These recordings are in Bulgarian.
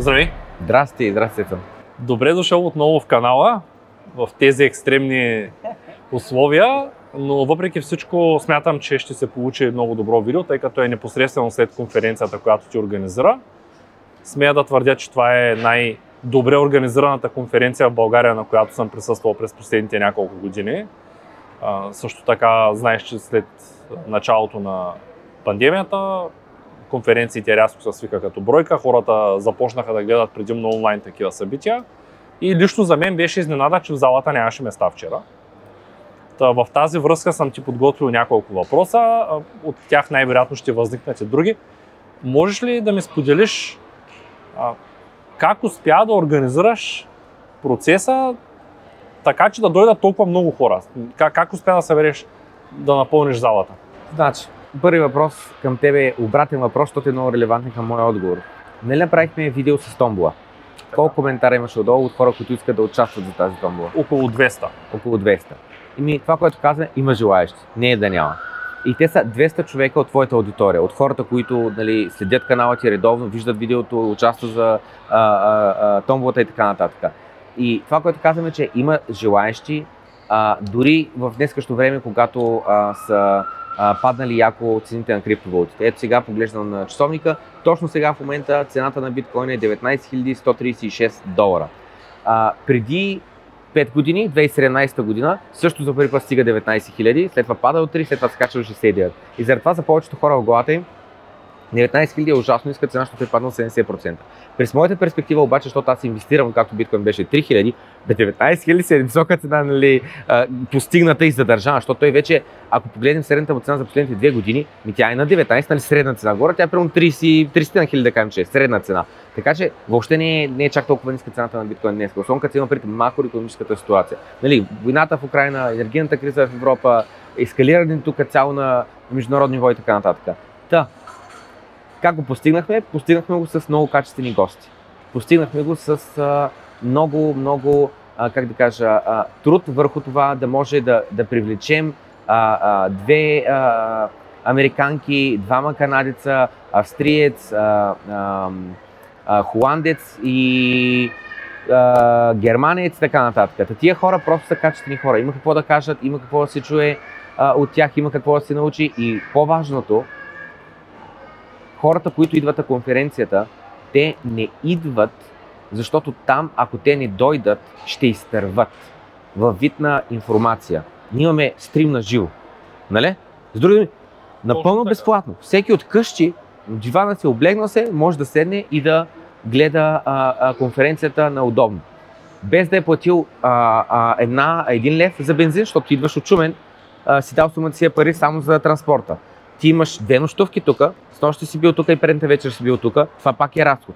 Здравей! Здрасти, здрасти съм. Добре дошъл отново в канала, в тези екстремни условия, но въпреки всичко смятам, че ще се получи много добро видео, тъй като е непосредствено след конференцията, която ти организира. Смея да твърдя, че това е най-добре организираната конференция в България, на която съм присъствал през последните няколко години. А, също така знаеш, че след началото на пандемията конференциите рязко се свика като бройка, хората започнаха да гледат предимно онлайн такива събития. И лично за мен беше изненада, че в залата нямаше места вчера. Та, в тази връзка съм ти подготвил няколко въпроса. От тях най-вероятно ще възникнат и други. Можеш ли да ми споделиш а, как успя да организираш процеса така, че да дойдат толкова много хора? Как, как успя да събереш да напълниш залата? Значи, първи въпрос към тебе е обратен въпрос, защото е много релевантен към моя отговор. Нали направихме видео с томбола? Колко коментара имаше отдолу от хора, които искат да участват за тази томбола? Около 200. Около 200. И ми, това, което каза, има желаящи. Не е да няма. И те са 200 човека от твоята аудитория, от хората, които нали, следят канала ти редовно, виждат видеото, участват за а, а, а, томболата и така нататък. И това, което казваме, че има желаящи, а, дори в днескащо време, когато а, са паднали яко цените на криптовалутите. Ето сега поглеждам на часовника. Точно сега в момента цената на биткоин е 19 136 долара. А, преди 5 години, 2017 година, също за първи път стига 19 000, след това пада от 3, след това скача до 69. И заради това за повечето хора в главата им 19 000 е ужасно ниска цена, защото е паднал 70%. През моята перспектива обаче, защото аз инвестирам, както биткоин беше 3000, бе 19 000 си е висока цена, нали, постигната и задържана, защото той вече, ако погледнем средната му цена за последните две години, ми тя е на 19, нали, средна цена. Горе тя е примерно 30, 30 на хиляди, да кажем, че е средна цена. Така че въобще не е, не е чак толкова ниска цената на биткоин днес. Особено като има пред макроекономическата ситуация. Нали, войната в Украина, енергийната криза в Европа, ескалирането като цяло на международни ниво и така нататък. Та, как го постигнахме? Постигнахме го с много качествени гости. Постигнахме го с а, много, много, а, как да кажа, а, труд върху това да може да, да привлечем а, а, две а, американки, двама канадеца, австриец, а, а, а, холандец и а, германец и така нататък. Та тия хора просто са качествени хора. Има какво да кажат, има какво да се чуе а, от тях, има какво да се научи и по-важното, хората, които идват на конференцията, те не идват, защото там, ако те не дойдат, ще изтърват във вид на информация. Ние имаме стрим на живо. Нали? С други напълно безплатно. Всеки от къщи, дивана се, облегна се, може да седне и да гледа а, а, конференцията на удобно. Без да е платил а, а, една, един лев за бензин, защото идваш от Шумен, а, си дал сумата си пари само за транспорта ти имаш две нощувки тук, с нощ си бил тук и предната вечер си бил тук, това пак е разход.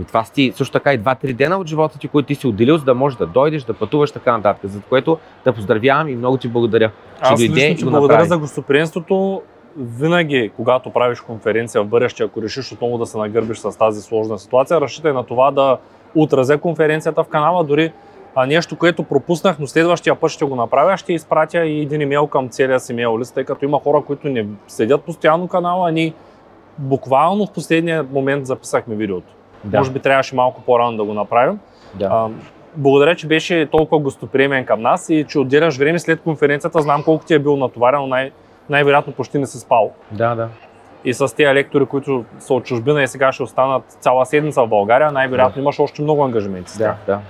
И това си също така и 2-3 дена от живота ти, които ти си отделил, за да можеш да дойдеш, да пътуваш така нататък. За което да поздравявам и много ти благодаря. Аз че лично ти благодаря за гостоприемството. Винаги, когато правиш конференция в бъдеще, ако решиш отново да се нагърбиш с тази сложна ситуация, разчитай на това да отразя конференцията в канала, дори а, нещо, което пропуснах, но следващия път ще го направя, ще изпратя и един имейл към целия си имейл лист, тъй като има хора, които не следят постоянно канала, а ние буквално в последния момент записахме видеото. Да. Може би трябваше малко по-рано да го направим. Да. А, благодаря, че беше толкова гостоприемен към нас и че отделяш време след конференцията. Знам колко ти е бил натоварен, но най- най-вероятно почти не си спал. Да, да. И с тези лектори, които са от чужбина и сега ще останат цяла седмица в България, най-вероятно да. имаш още много ангажименти. Да, да.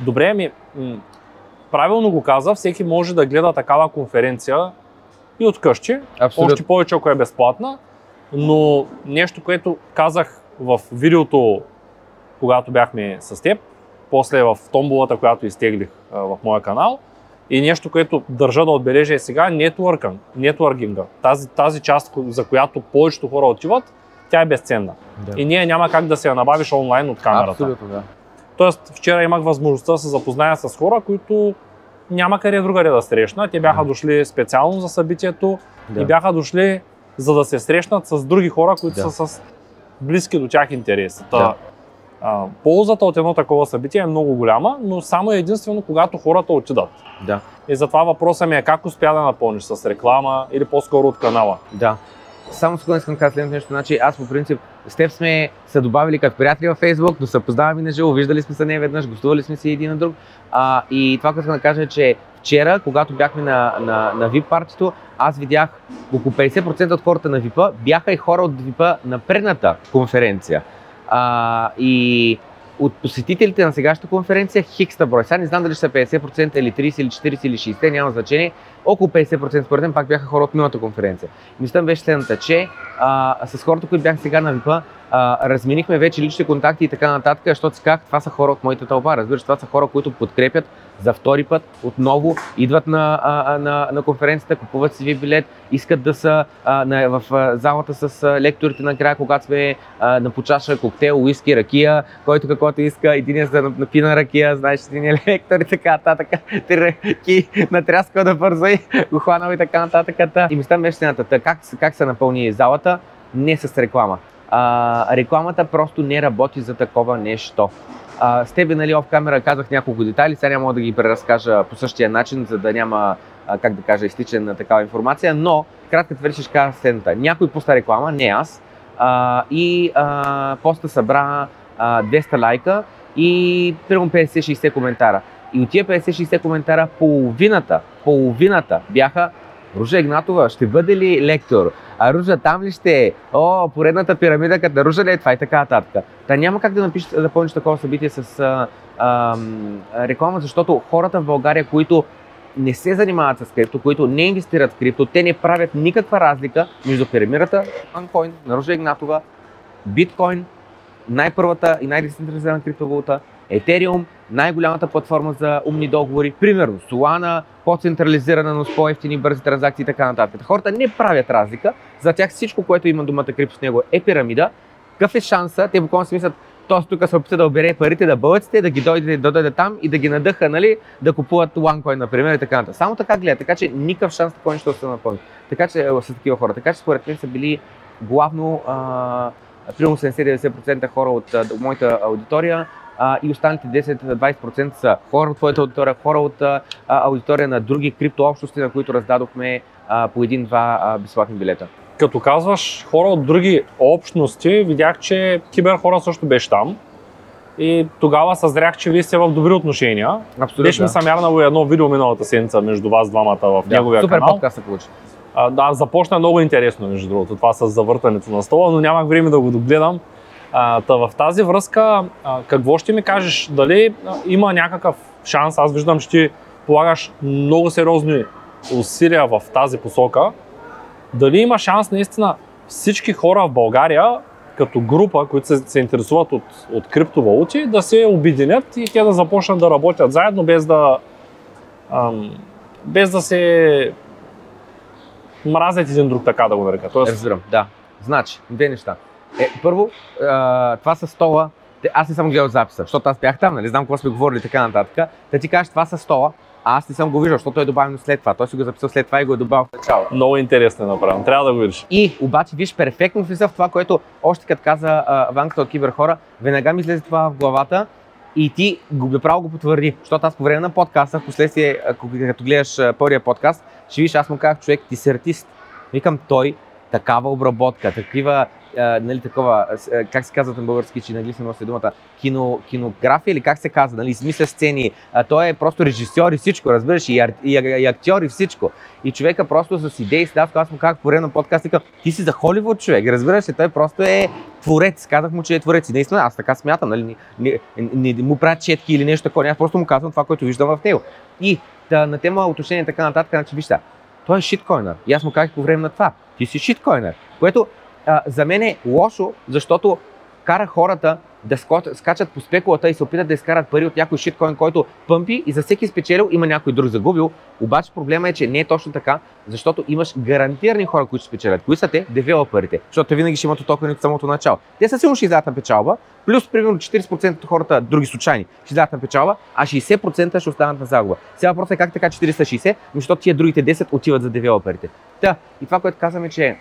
Добре, ми, правилно го каза, всеки може да гледа такава конференция и от къщи, Абсолютно. още повече ако е безплатна, но нещо, което казах в видеото, когато бяхме с теб, после в томбулата, която изтеглих в моя канал, и нещо, което държа да отбележа е сега, нетворкинга. Тази, тази част, за която повечето хора отиват, тя е безценна. Да. И ние няма как да се я набавиш онлайн от камерата. Абсолютно, да. Тоест, вчера имах възможността да се запозная с хора, които няма къде другаде да срещна. Те бяха дошли специално за събитието да. и бяха дошли за да се срещнат с други хора, които да. са с близки до тях интереси. Да. А, ползата от едно такова събитие е много голяма, но само единствено когато хората отидат. Да. И затова въпросът ми е как успя да напълниш с реклама или по-скоро от канала. Да. Само секунда искам да кажа следното нещо. Значи аз по принцип с теб сме се добавили като приятели във Facebook, но се познаваме на живо, виждали сме се не веднъж, гостували сме си един на друг. А, и това, което искам да кажа е, че вчера, когато бяхме на, на, на VIP партито, аз видях около 50% от хората на VIP бяха и хора от VIP на предната конференция. А, и от посетителите на сегашната конференция хикста брой. Сега не знам дали ще са 50% или 30 или 40 или 60, няма значение. Около 50% според мен пак бяха хора от миналата конференция. Мислям беше следната, че а, с хората, които бяха сега на ВИПа, а, разменихме вече лични контакти и така нататък, защото си това са хора от моята тълпа. Разбираш, това са хора, които подкрепят за втори път отново идват на, на, на конференцията, купуват си билет, искат да са на, в залата с а, лекторите накрая, когато сме а, на почаша коктейл, уиски, ракия, който каквото иска, един е за напина ракия, знаеш, един е лектор и така нататък, три ръки натряскал да бързо и го хванал и така нататък. И мисля беше следната, как, как се напълни залата? Не с реклама. А, рекламата просто не работи за такова нещо. А, с тебе, нали, оф камера казах няколко детайли, сега няма да ги преразкажа по същия начин, за да няма, а, как да кажа, изтичане на такава информация, но кратката версия ще кажа следната. Някой пуста реклама, не аз, а, и а, поста събра а, 200 лайка и примерно 50-60 коментара. И от тия 50-60 коментара половината, половината бяха Ружа Игнатова ще бъде ли лектор? А Ружа там ли ще е? О, поредната пирамида, като Ружа ли е това и така нататък. Та няма как да напишеш, да пълниш такова събитие с а, а, реклама, защото хората в България, които не се занимават с крипто, които не инвестират в крипто, те не правят никаква разлика между пирамидата, Анкоин, на Ружа Игнатова, биткоин, най-първата и най-децентрализирана криптовалута, Ethereum, най-голямата платформа за умни договори, примерно Solana, по-централизирана, но с по-ефтини бързи транзакции и така нататък. Хората не правят разлика, за тях всичко, което има думата крипто с него е пирамида. Какъв е шанса? Те буквално си мислят, то тук се опита да обере парите да бълъците, да ги дойде, да дойде там и да ги надъха, нали, да купуват OneCoin, например, и така нататък. Само така гледа, така че никакъв шанс такова нещо да се напълни. Така че са такива хора. Така че според мен са били главно а, примерно 70-90% хора от, от моята аудитория а, и останалите 10-20% са хора от твоята аудитория, хора от а, аудитория на други криптообщности, на които раздадохме а, по един-два безплатни билета. Като казваш хора от други общности, видях, че кибер хора също беше там. И тогава съзрях, че вие сте в добри отношения. Абсолютно. Беше ми съм ярнал едно видео миналата седмица между вас двамата в да, неговия супер канал. Супер подкаст се получи. А, да, започна много интересно, между другото, това с завъртането на стола, но нямах време да го догледам. А, та в тази връзка, а, какво ще ми кажеш? Дали а, има някакъв шанс? Аз виждам, че ти полагаш много сериозни усилия в тази посока. Дали има шанс наистина всички хора в България, като група, които се, се интересуват от, от криптовалути, да се обединят и те да започнат да работят заедно, без да, ам, без да се мразят един друг, така да го нарека. Тоест... Разбирам, да. Значи, две неща. Е, първо, а, това с стола, аз не съм гледал записа, защото аз бях там, нали, знам какво сме говорили така нататък. Да ти кажеш това с стола, а аз не съм го виждал, защото е добавено след това. Той си го записал след това и го е добавил в началото. Много интересно е направено, трябва да го видиш. И обаче виж перфектно влиза в това, което още като каза а, Ванката от Киберхора, веднага ми излезе това в главата и ти го направо го потвърди. Защото аз по време на подкаста, в последствие, като гледаш първия подкаст, ще видиш, аз му казах, човек, ти си артист. Викам, той такава обработка, такива а, нали, такова, а, как се казва на български, че на английски носи думата, кино, кинография или как се казва, нали, смисля сцени. А, той е просто режисьор и всичко, разбираш, и, ар, и, и актьор и всичко. И човека просто с идеи си дава, аз му казах по време на подкаст, ти си за Холивуд човек, разбираш ли, той просто е творец. Казах му, че е творец. И наистина аз така смятам, нали, не, не, не му правят четки или нещо такова, аз просто му казвам това, което виждам в него. И да, на тема отношение така нататък, значи вижте, той е шиткойнер. И аз му казах по време на това, ти си шиткойнер. Което а, за мен е лошо, защото кара хората да скачат по спекулата и се опитат да изкарат пари от някой шиткоин, който пъмпи и за всеки спечелил има някой друг загубил. Обаче проблема е, че не е точно така, защото имаш гарантирани хора, които ще спечелят. Кои са те? Девелоперите. Защото винаги ще имат токени от самото начало. Те са сигурно ще излязат на печалба, плюс примерно 40% от хората, други случайни, ще излязат на печалба, а 60% ще останат на загуба. Сега въпросът е как така 460, защото тия другите 10 отиват за девелоперите. Та, и това, което казваме, че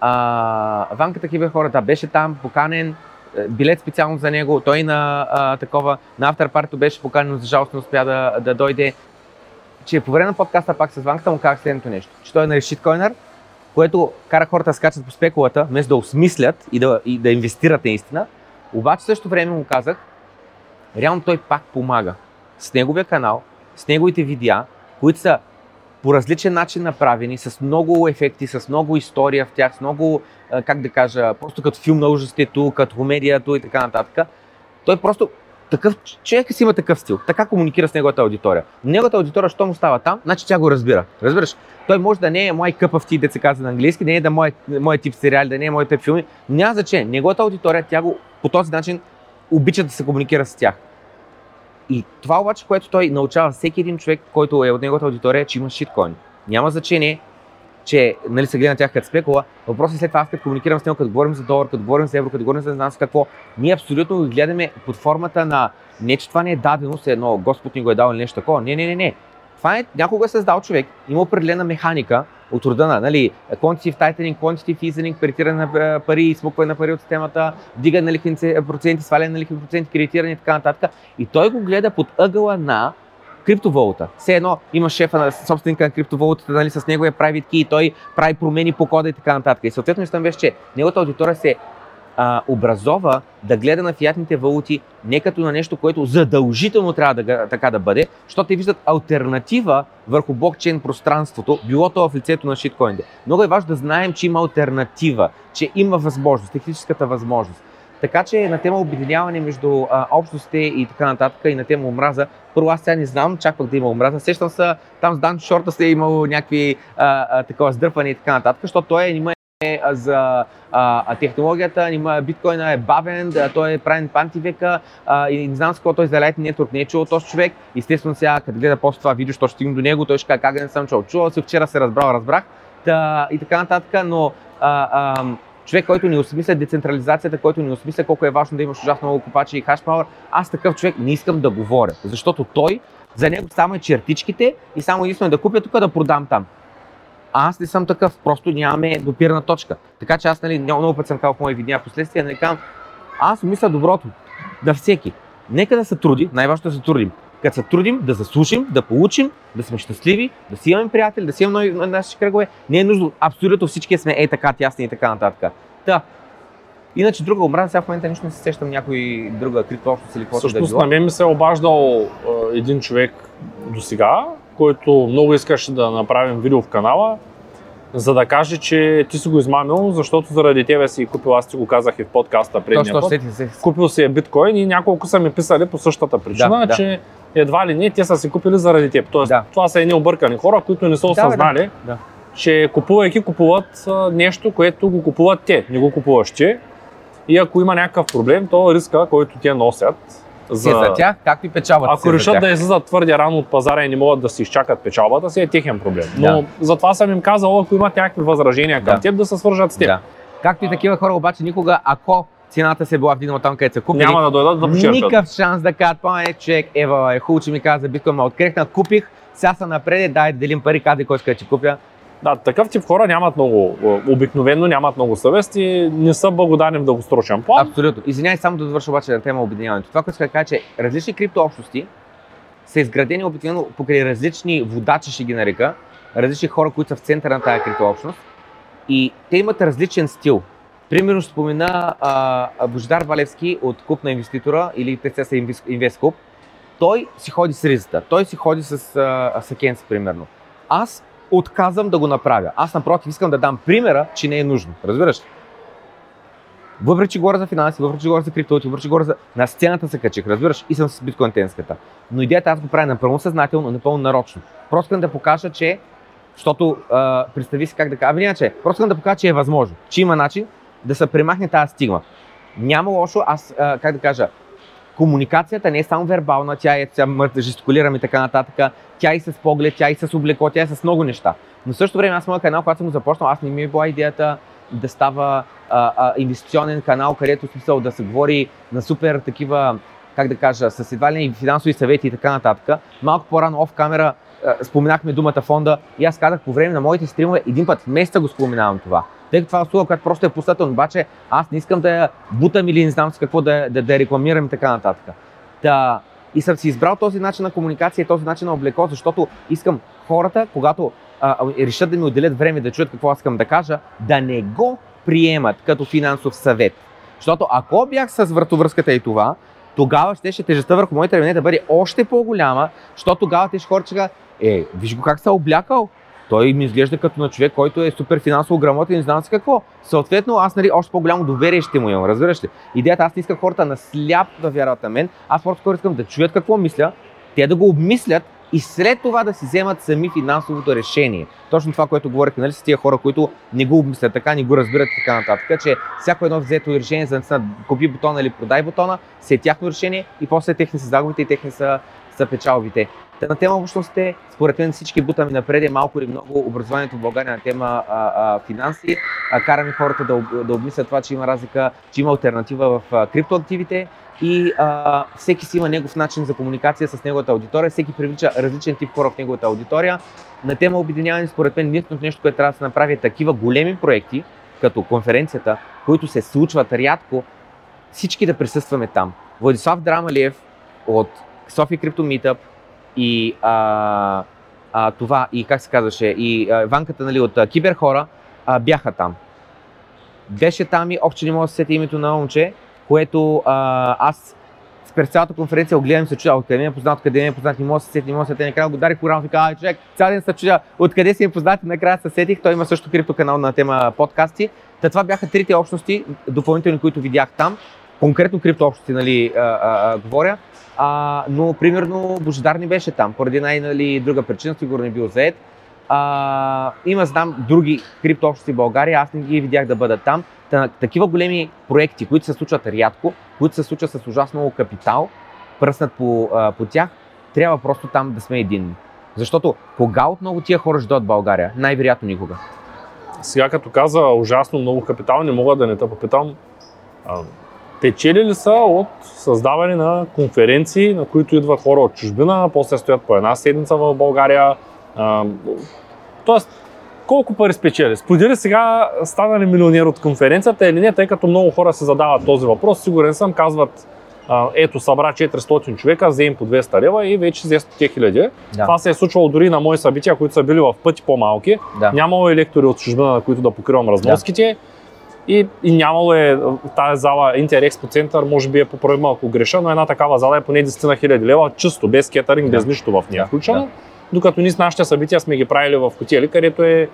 а, Ванката Кибер хората беше там, поканен, е, билет специално за него, той на а, такова, на авторпартито беше поканен, но за жалост не успя да, да дойде. Че по време на подкаста пак с Ванката му казах следното нещо, че той е на шиткойнер което кара хората да скачат по спекулата, вместо да осмислят и да, и да инвестират наистина. Обаче в същото време му казах, реално той пак помага. С неговия канал, с неговите видеа, които са по различен начин направени, с много ефекти, с много история в тях, с много, как да кажа, просто като филм на ужастието, като комедията и така нататък. Той просто такъв човек си има такъв стил. Така комуникира с неговата аудитория. Неговата аудитория, що му става там, значи тя го разбира. Разбираш? Той може да не е мой къп в ти, деца каза на английски, не е да мой, мой тип сериали, да не е мой тип филми. Няма значение. Неговата аудитория, тя го по този начин обича да се комуникира с тях. И това обаче, което той научава всеки един човек, който е от неговата аудитория, е, че има шиткоин. Няма значение че нали, се гледа на тях като спекула. Въпросът е след това, аз като комуникирам с него, като говорим за долар, като говорим за евро, като говорим за не знам с какво, ние абсолютно го гледаме под формата на не, че това не е дадено, се едно Господ ни го е дал или нещо такова. Не, не, не, не. Това е някога е създал човек, има определена механика от рода на нали, quantitative tightening, quantitative easing, кредитиране на пари, измукване на пари от системата, вдигане на лихвени проценти, сваляне на лихвени проценти, кредитиране и така нататък. И той го гледа под ъгъла на криптовалута. Все едно има шефа на собственика на криптовалутата, нали, с него е private key и той прави промени по кода и така нататък. И съответно мислям беше, че неговата аудитория се а, образова да гледа на фиатните валути не като на нещо, което задължително трябва да, така да бъде, защото те виждат альтернатива върху блокчейн пространството, било то в лицето на шиткоините. Много е важно да знаем, че има альтернатива, че има възможност, техническата възможност. Така че на тема обединяване между а, общностите и така нататък и на тема омраза, първо аз сега не знам, чак да има омраза. Сещам се, там с Дан Шорта сте имал някакви а, а, такова сдърпване и така нататък, защото той е, има е за а, технологията, нима биткоина е бавен, да, той е правен пантивека а, и не знам с какво той за Lightning Network не е чул този човек. Естествено сега, като гледа после това видео, ще стигне до него, той ще каже как не съм чул. Чувал си, вчера се разбрал, разбрах. Та, и така нататък, но а, а, човек, който не осмисля децентрализацията, който не осмисля колко е важно да имаш ужасно много копачи и хашпауър, аз такъв човек не искам да говоря, защото той, за него само е чертичките и само единствено да купя тук да продам там. Аз не съм такъв, просто нямаме допирна точка. Така че аз нали, много път съм казал в мои видеа последствия, нали, казвам, аз мисля доброто, да всеки. Нека да се труди, най-важното е да се трудим. Като се трудим, да заслушим, да получим, да сме щастливи, да си имаме приятели, да си имаме на нашите кръгове. Не е нужно, абсолютно всички сме е така, тясни и така нататък. Да. Иначе друга омраза, сега в момента нищо не се сещам някой друга криптообщност или каквото да е било. на мен ми се е обаждал е, един човек до сега, който много искаше да направим видео в канала, за да каже, че ти си го измамил, защото заради тебе си купил, аз ти го казах и в подкаста предния Точно, път. сети, сети. Купил си е биткоин и няколко са ми писали по същата причина, Да, да. че едва ли не те са си купили заради теб. Тоест, Да. това са едни объркани хора, които не са Да, осъзнали, да. че купувайки купуват нещо, което го купуват те, не го купуваш ти. И ако има някакъв проблем, то риска, който те носят, Си е за тях, както и печалбата си ако е за решат тях. да излизат твърде рано от пазара и не могат да си изчакат печалбата си, е техен проблем. Но Да. затова съм им казал, ако имат някакви възражения към Да. теб, да се свържат с теб. Да. Както и такива хора, обаче никога, ако цената се била вдигнала там, където са купили, Няма да дойдат да почерпят. никакъв шанс да кажат, па е човек, ева, е хубаво, че ми каза биткоин, ма открехна, купих, сега са напред, дай да делим пари, каза кой иска да ти купя. Да, такъв тип хора нямат много, обикновено нямат много съвест и не са благодарни в дългосрочен план. Абсолютно. Извинявай, само да довърша обаче на тема обединяването. Това, което иска да кажа, че различни криптообщности са изградени обикновено покрай различни водачи, ще ги нарека, различни хора, които са в центъра на тази криптообщност и те имат различен стил. Примерно спомена а, Божидар Валевски от Куп на инвеститора или ТЦС Инвесткуп. Той си ходи с ризата, той си ходи с а, Сакенс, примерно. Аз отказвам да го направя. Аз напротив искам да дам примера, че не е нужно. Разбираш? Въпреки, че говоря за финанси, въпреки, че говоря за криптовалути, въпреки, че за... На сцената се качих, разбираш, и съм с биткоин тенската. Но идеята аз го правя напълно съзнателно, напълно нарочно. Просто искам да покажа, че защото а, представи си как да кажа, ами иначе, просто искам да покажа, че е възможно, че има начин да се премахне тази стигма. Няма лошо, аз, а, как да кажа, комуникацията не е само вербална, тя е, мъртва, жестикулирам и така нататък, тя и с поглед, тя и с облекло, тя е с много неща. Но в същото време аз моят канал, когато съм го започнал, аз не ми е била идеята да става а, а, инвестиционен канал, където смисъл да се говори на супер такива, как да кажа, с едва ли финансови съвети и така нататък. Малко по-рано оф камера споменахме думата фонда и аз казах по време на моите стримове един път в месеца го споменавам това. Тъй като това е услуга, която просто е пусната, обаче аз не искам да я бутам или не знам с какво да, да, да рекламирам и така нататък. Та, и съм си избрал този начин на комуникация и този начин на облекло, защото искам хората, когато а, решат да ми отделят време да чуят какво аз искам да кажа, да не го приемат като финансов съвет. Защото ако бях с вратовръзката и това, тогава ще тежестта върху моите рамене да бъде още по-голяма, защото тогава те ще хорчега, е, виж го как се е облякал, той ми изглежда като на човек, който е супер финансово грамотен и знам си какво. Съответно, аз нали, още по-голямо доверие ще му имам, разбираш ли? Идеята, аз не искам хората на сляп да вярват на мен, аз просто искам да чуят какво мисля, те да го обмислят и след това да си вземат сами финансовото решение. Точно това, което говорихме нали, с тия хора, които не го обмислят така, не го разбират така нататък, че всяко едно взето решение за да купи бутона или продай бутона, се е тяхно решение и после техни са загубите и техни са, са печалбите. Та на тема общностите, според мен всички бутаме напред е малко или много образованието в България на тема а, а, финанси. А, караме хората да, да обмислят това, че има разлика, че има альтернатива в а, криптоактивите и а, всеки си има негов начин за комуникация с неговата аудитория, всеки привлича различен тип хора в неговата аудитория. На тема обединяване, според мен, единственото нещо, което трябва да се направи е такива големи проекти, като конференцията, които се случват рядко, всички да присъстваме там. Владислав Драмалиев от София Крипто Meetup и а, а, това, и как се казваше, и а, Ванката нали, от а, Киберхора а, бяха там. Беше там и общо не мога да се сети името на момче, което а, аз през цялата конференция огледам се чудя, откъде ми е познат, откъде ми е познат, не мога да се сети, не мога да се сети. Накрая го дарих корал и каза, човек, цял ден се чудя, откъде си е познат накрая се сетих. Той има също крипто канал на тема подкасти. Та това бяха трите общности, допълнителни, които видях там. Конкретно крипто общности, нали, а, а, а, говоря. А, но, примерно, Божидар не беше там, поради най- нали, друга причина, сигурно не бил заед. А, има, знам, други крипто общности в България, аз не ги видях да бъдат там. Та, такива големи проекти, които се случват рядко, които се случват с ужасно много капитал, пръснат по, а, по тях, трябва просто там да сме единни. Защото кога отново тия хора ще дойдат България? Най-вероятно никога. Сега като каза ужасно много капитал, не мога да не те попитам. Печели ли са от създаване на конференции, на които идват хора от чужбина, после стоят по една седмица в България? тоест, колко пари спечели? Сподели сега стана ли милионер от конференцията или не, тъй като много хора се задават този въпрос. Сигурен съм, казват, ето събра 400 човека, взе им по 200 лева и вече взе 100 хиляди. Да. Това се е случвало дори на мои събития, които са били в пъти по-малки. Да. Нямало е лектори от чужбина, на които да покривам разноските. Да. И, и нямало е тази зала Интерекспо център, може би е поправима ако греша, но една такава зала е поне 10 хиляди лева, чисто, без кетеринг, да. без нищо в нея включено. Да. Докато ние с нашите събития сме ги правили в хотели, където е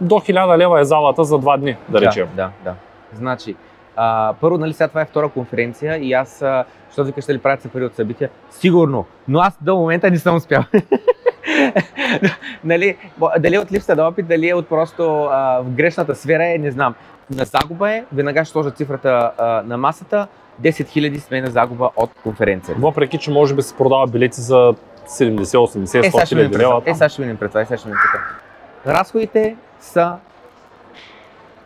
до 1000 лева е залата за два дни, да речем. Да, да. Значи, а, първо, нали, сега това е втора конференция и аз, а, защото викаш, дали правят се пари от събития? Сигурно, но аз до момента не съм успял. нали, дали е от липса на опит, дали е от просто а, в грешната сфера е, не знам. На загуба е, веднага ще сложа цифрата а, на масата, 10 000 сме на загуба от конференцията. Въпреки, че може би се продава билети за 70, 80, 100 хиляди лева. Е, сега ще минем пред това, е, сега ще минем пред това. Разходите са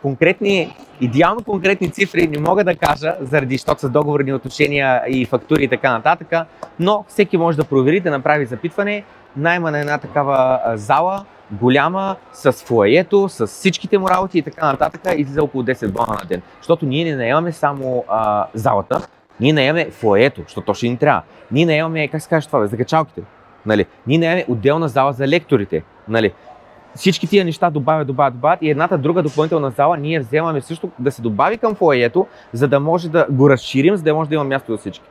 конкретни, идеално конкретни цифри не мога да кажа, заради защото са договорни отношения и фактури и така нататък, но всеки може да провери, да направи запитване. Найма на една такава зала, голяма, с фуаето, с всичките му работи и така нататък, излиза около 10 бона на ден. Защото ние не наемаме само а, залата, ние наемаме фуаето, защото то ще ни трябва. Ние наемаме, как се каже това, за качалките. Нали? Ние наемаме отделна зала за лекторите. Нали? всички тия неща добавят, добавят, добавят и едната друга допълнителна зала ние вземаме също да се добави към фоето, за да може да го разширим, за да може да има място за всички.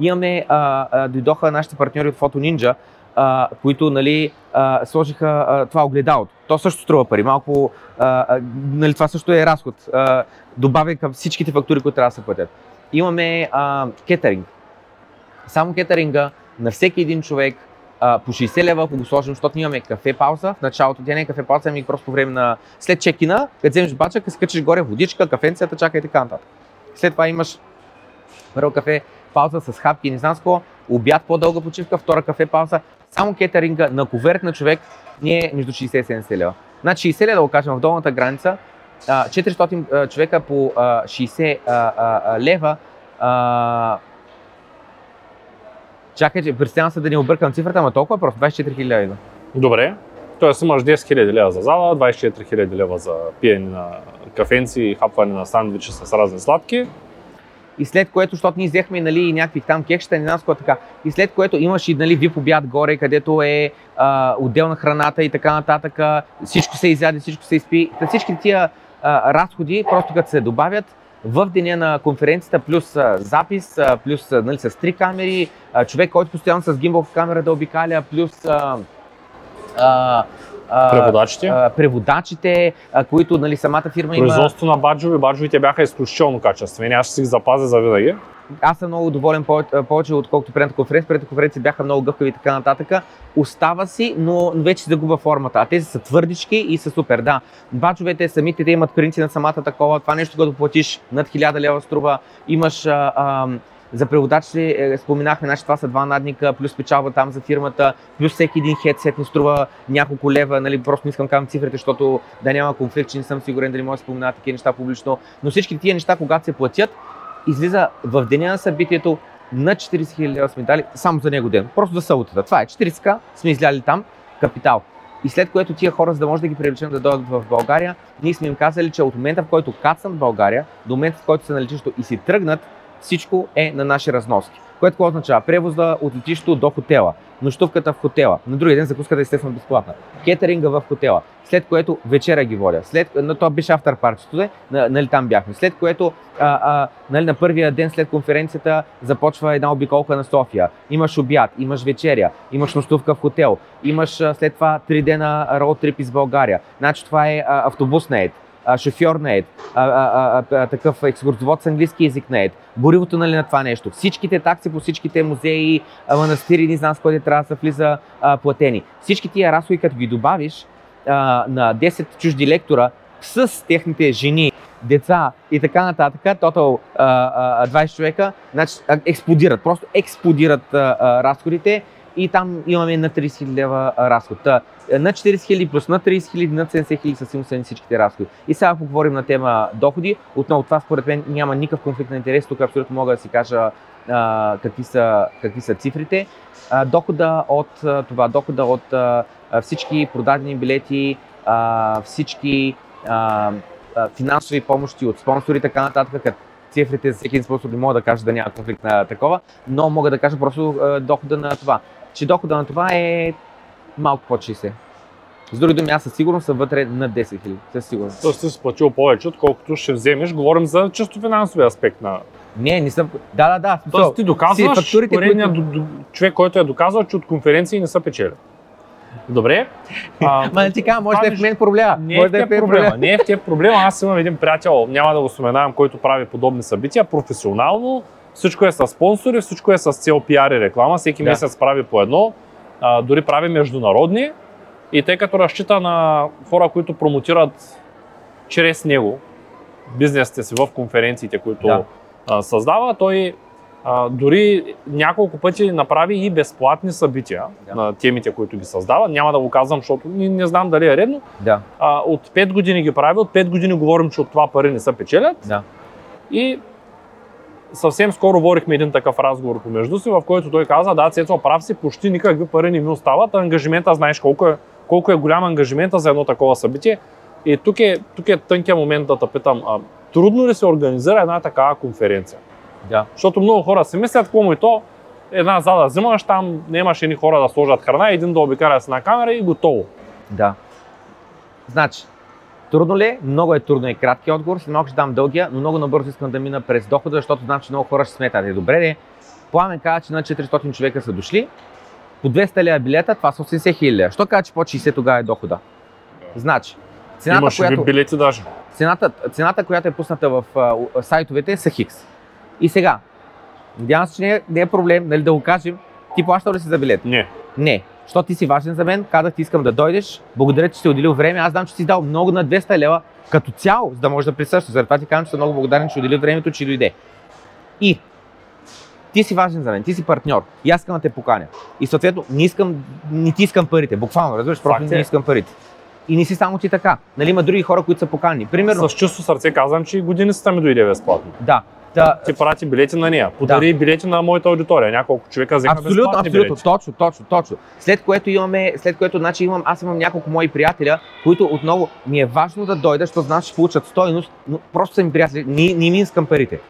Имаме, а, а, дойдоха нашите партньори от Photo Ninja, а, които нали, а, сложиха а, това огледалото. То също струва пари. Малко, а, нали, това също е разход. А, добавя към всичките фактури, които трябва да се платят. Имаме а, кетеринг. Само кетеринга на всеки един човек а, по 60 лева, ако го сложим, защото имаме кафе пауза. В началото тя не е кафе пауза, ами просто по време на след чекина, като вземеш бача, като скачаш горе водичка, кафенцията, чака и така нататък. След това имаш първо кафе пауза с хапки, не знам с какво, обяд по-дълга почивка, втора кафе пауза, само кетеринга на коверт на човек ни е между 60 и 70 лева. Значи 60 лева да го кажем в долната граница, 400 човека по 60 лева Чакай, че представям се да не объркам цифрата, ама толкова е просто 24 000 лева. Добре. Тоест имаш 10 000 лева за зала, 24 000 лева за пиене на кафенци и хапване на сандвичи с разни сладки. И след което, защото ние взехме нали, някакви там кекща, не нас така. И след което имаш и нали, VIP обяд горе, където е а, отделна храната и така нататък. Всичко се изяде, всичко се изпи. Всички тия а, разходи, просто като се добавят, в деня на конференцията, плюс а, запис, а, плюс а, нали, с три камери, човек, който постоянно с гимбал камера да обикаля, плюс преводачите, а, преводачите а, които нали, самата фирма има... Производство на баджови, баджовите бяха изключително качествени, аз ще си ги запазя за винаги. Аз съм много доволен повече, отколкото предната конференция. Предната конференция бяха много гъвкави и така нататък. Остава си, но вече се загубва формата. А тези са твърдички и са супер. Да, баджовете самите те имат принци на самата такова. Това нещо, което платиш над 1000 лева струва. Имаш а, а, за преводачите е, споменахме, значи това са два надника, плюс печалба там за фирмата, плюс всеки един хедсет ни струва няколко лева, нали, просто не искам да казвам цифрите, защото да няма конфликт, че не съм сигурен дали може да спомена такива неща публично. Но всички тия неща, когато се платят, излиза в деня на събитието на 40 000 лева сме дали само за него ден. Просто за съботата. Това е 40к, сме изляли там капитал. И след което тия хора, за да може да ги привлечем да дойдат в България, ние сме им казали, че от момента в който кацнат в България до момента в който са на летището и си тръгнат, всичко е на наши разноски. Което какво означава? Превоза от летището до хотела, нощувката в хотела, на другия ден закуската естествено безплатна, кетеринга в хотела, след което вечера ги водя, след, но то беше автор партито, нали там бяхме, след което а, а, нали, на първия ден след конференцията започва една обиколка на София, имаш обяд, имаш вечеря, имаш нощувка в хотел, имаш след това три дена роуд трип из България, значи това е автобус на ед, шофьор на ед, такъв екскурсовод с английски язик на ед, горивото нали, на това нещо, всичките такси по всичките музеи, манастири, не знам с който трябва да се влиза а, платени. Всички тия разходи, като ги добавиш а, на 10 чужди лектора с техните жени, деца и така нататък, тотал 20 човека, значи експлодират, просто експлодират разходите и там имаме на 30 000 лева разход. Та, на 40 000 плюс на 30 000, на 70 000 са силно всичките разходи. И сега, ако говорим на тема доходи, отново това според мен няма никакъв конфликт на интерес, тук абсолютно мога да си кажа а, какви, са, какви са цифрите. А, дохода от това, дохода от а, всички продадени билети, а, всички а, финансови помощи от спонсори, така нататък, като цифрите за всеки един спонсор не мога да кажа да няма конфликт на такова, но мога да кажа просто а, дохода на това че дохода на това е малко под 60. С други думи, аз със сигурност съм вътре на 10 000. Със сигурност. Тоест си сплатил повече, отколкото ще вземеш. Говорим за чисто финансови аспект на... Не, не съм... Да, да, да. Тоест ти доказваш, си, поредният които... човек, който е доказал, че от конференции не са печели. Добре. А, Ма не ти кажа, може да е в мен проблема. Не е е проблема. проблема. Не е в теб проблема. Аз имам един приятел, няма да го споменавам, който прави подобни събития, професионално всичко е с спонсори, всичко е с цел пиар и реклама. Всеки да. месец прави по едно, а, дори прави международни. И тъй като разчита на хора, които промотират чрез него бизнесите си в конференциите, които да. а, създава, той а, дори няколко пъти направи и безплатни събития да. на темите, които ги създава. Няма да го казвам, защото не, не знам дали е редно. Да. А, от 5 години ги прави, от 5 години говорим, че от това пари не се печелят. Да. И съвсем скоро водихме един такъв разговор помежду си, в който той каза, да, Цецо, прав си, почти никакви пари не ми остават, ангажимента, знаеш колко е, колко е голям ангажимента за едно такова събитие. И тук е, тук е тънкия момент да те питам, а, трудно ли се организира една такава конференция? Да. Защото много хора си мислят, какво му и то, една зала взимаш, там не имаш едни хора да сложат храна, един да обикаля с една камера и готово. Да. Значи, Трудно ли е? Много е трудно и кратки отговор. След малко ще дам дългия, но много набързо искам да мина през дохода, защото знам, че много хора ще сметат. Е, добре, ли? Пламен каза, че на 400 човека са дошли. По 200 лева билета, това са 80 хиляди. Що каза, че по 60 тогава е дохода? Значи, цената, Имаше която, билети даже. Цената, цената, която е пусната в а, сайтовете, са хикс. И сега, надявам се, че не е, не е проблем, нали, да го кажем, ти плащал ли си за билет? Не. Не. Що ти си важен за мен, казах ти искам да дойдеш, благодаря, че си отделил време. Аз знам, че си дал много на 200 лева като цяло, за да можеш да присъстваш. Заради това ти казвам, че съм много благодарен, че отдели времето, че дойде. И ти си важен за мен, ти си партньор и аз искам да те поканя. И съответно не искам, не ти искам парите, буквално, разбираш, просто не е. искам парите. И не си само ти така. Нали има други хора, които са покани. Примерно... С чувство сърце казвам, че и годиницата ми дойде безплатно. Да. Да. Ти прати билети на нея. Подари да. билети на моята аудитория. Няколко човека взеха абсолютно, абсолютно, билети. точно, точно, точно. След което имаме, след което значи имам, аз имам няколко мои приятеля, които отново ми е важно да дойдат, защото знам, че получат стойност, но просто са ми приятели, не, не ми искам парите.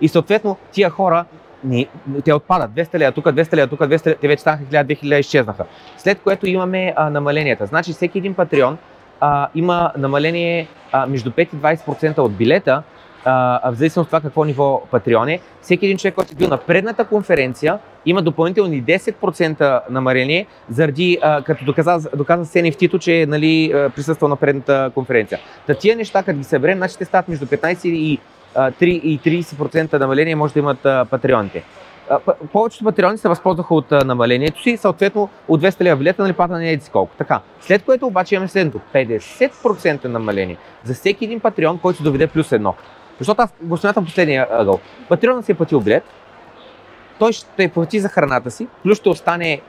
И съответно тия хора ни, те отпадат. 200 лева тук, 200 лева тук, 200 лева, те вече станаха 1000, 2000 изчезнаха. След което имаме а, намаленията. Значи всеки един патреон а, има намаление а, между 5 и 20% от билета, а, в зависимост от това какво ниво Патреон е. Всеки един човек, който е бил на предната конференция, има допълнителни 10% намаление, заради, а, като доказа, доказа се нефтито, че е нали, присъствал на предната конференция. Та тия неща, като ги съберем, значи те стават между 15 и 3 и 30% намаление може да имат патреоните. Повечето патреони се възползваха от намалението си, съответно от 200 лева билета нали, пада на еди колко. Така. След което обаче имаме следното. 50% намаление за всеки един патреон, който доведе плюс едно. Защото аз го смятам последния ъгъл. Патреонът си е платил билет, той ще плати за храната си, плюс ще остане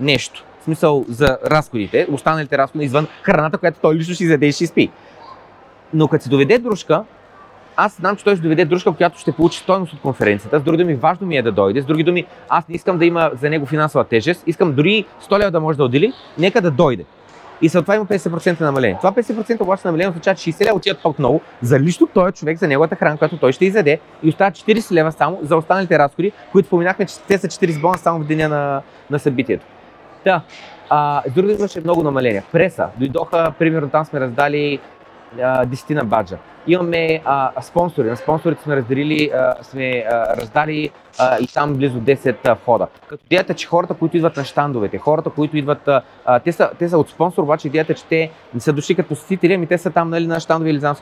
нещо. В смисъл за разходите, останалите разходи извън храната, която той лично ще изяде и ще спи. Но като се доведе дружка, аз знам, че той ще доведе дружка, която ще получи стойност от конференцията. С други думи, важно ми е да дойде. С други думи, аз не искам да има за него финансова тежест. Искам дори 100 лева да може да отдели, нека да дойде. И след това има 50% намаление. Това 50% обаче намаление означава, че 60 лева отиват отново за лично този човек, за неговата храна, която той ще изяде и остават 40 лева само за останалите разходи, които споменахме, че те са 40 бона само в деня на, на събитието. Да. А, друго имаше много намаления. Преса. Дойдоха, примерно там сме раздали десетина баджа. Имаме а, спонсори. На спонсорите сме разделили, а, сме а, раздали а, и там близо 10 а, входа. Като идеята, че хората, които идват на щандовете, хората, които идват, а, те, са, те са от спонсор, обаче идеята, че те не са дошли като посетители, ами те са там нали, на щандове или знам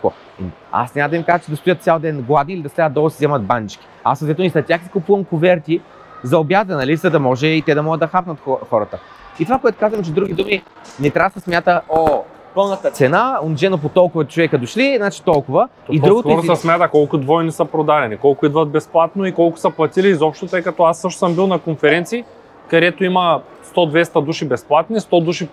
Аз няма да им кажа, че да стоят цял ден глади или да стоят долу си вземат банджики. Аз съответно и след тях си купувам коверти за обяда, нали, за да може и те да могат да хапнат хората. И това, което казвам, че други думи, не трябва да се смята, о, пълната цена, умножено по толкова човека дошли, значи толкова. То и другото скоро се смята колко двойни са продадени, колко идват безплатно и колко са платили изобщо, тъй като аз също съм бил на конференции, където има 100-200 души безплатни, 100 души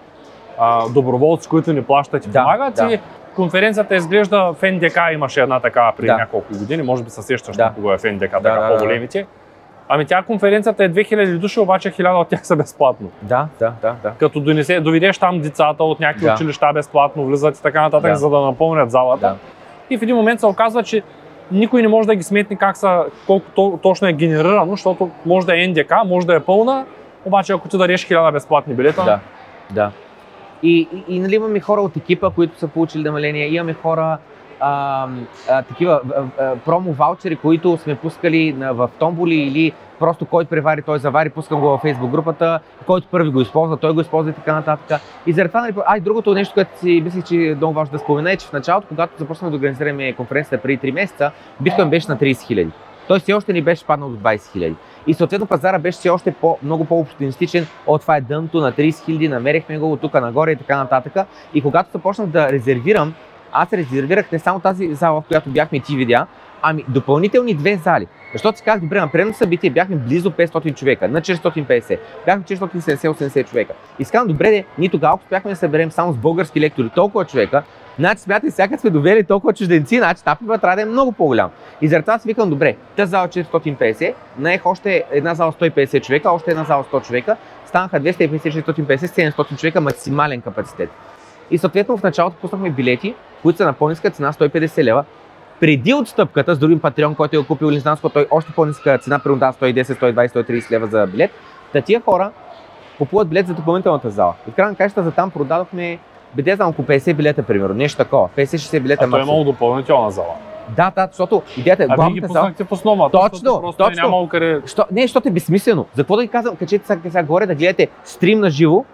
а, доброволци, които ни плащат и да, помагат. Да. И конференцията изглежда в НДК, имаше една такава преди да. няколко години, може би се сещаш да. кога е в НДК, да, така да, по-големите. Да, да. Ами тя конференцията е 2000 души, обаче 1000 от тях са безплатно. Да, да, да. да. Като донесе, доведеш там децата от някакви да. училища безплатно, влизат и така нататък, да. за да напълнят залата. Да. И в един момент се оказва, че никой не може да ги сметне как са, колко то, точно е генерирано, защото може да е НДК, може да е пълна, обаче ако ти дадеш 1000 безплатни билета. Да, да. И, и, и нали имаме хора от екипа, които са получили намаление, имаме хора, а, а, такива а, промо ваучери, които сме пускали на, в томболи или просто който превари, той завари, пускам го във Facebook групата, който първи го използва, той го използва и така нататък. И заради това, нали, а другото нещо, което си мислих, че е много важно да спомена е, че в началото, когато започнахме да организираме конференцията преди 3 месеца, биткоин беше на 30 хиляди. Той все още ни беше паднал до 20 хиляди. И съответно пазара беше все още по, много по-оптимистичен. От това е дънто на 30 хиляди, намерихме го от тук нагоре и така нататък. И когато започнах да резервирам аз резервирах не само тази зала, в която бяхме ти видя, ами допълнителни две зали. Защото си казах, добре, на предното събитие бяхме близо 500 човека, на 450, бяхме 470-80 човека. И казвам, добре, де, ние тогава успяхме да съберем само с български лектори толкова човека, Значи смятай, сега сме довели толкова чужденци, значи тапива трябва да е много по-голям. И заради това си викам, добре, тази зала 450, наех още една зала 150 човека, още една зала 100 човека, станаха 250, 650, 700 човека максимален капацитет. И съответно в началото пуснахме билети, които са на по-ниска цена 150 лева. Преди отстъпката с другим патреон, който е купил Лизнанско, той още по-ниска цена, примерно 110, 120, 130 лева за билет. Та тия хора купуват билет за допълнителната зала. И в крайна каща за там продадохме Биде знам около 50 билета, примерно, нещо такова. 50-60 билета. А той е имало допълнителна зала. Да, да, защото идеята е а главната ги пуснахте в основа. Точно, просто точно. Нямало къде... Що, не, защото е безсмислено. За какво да ви казвам, качете сега, сега горе да гледате стрим на живо,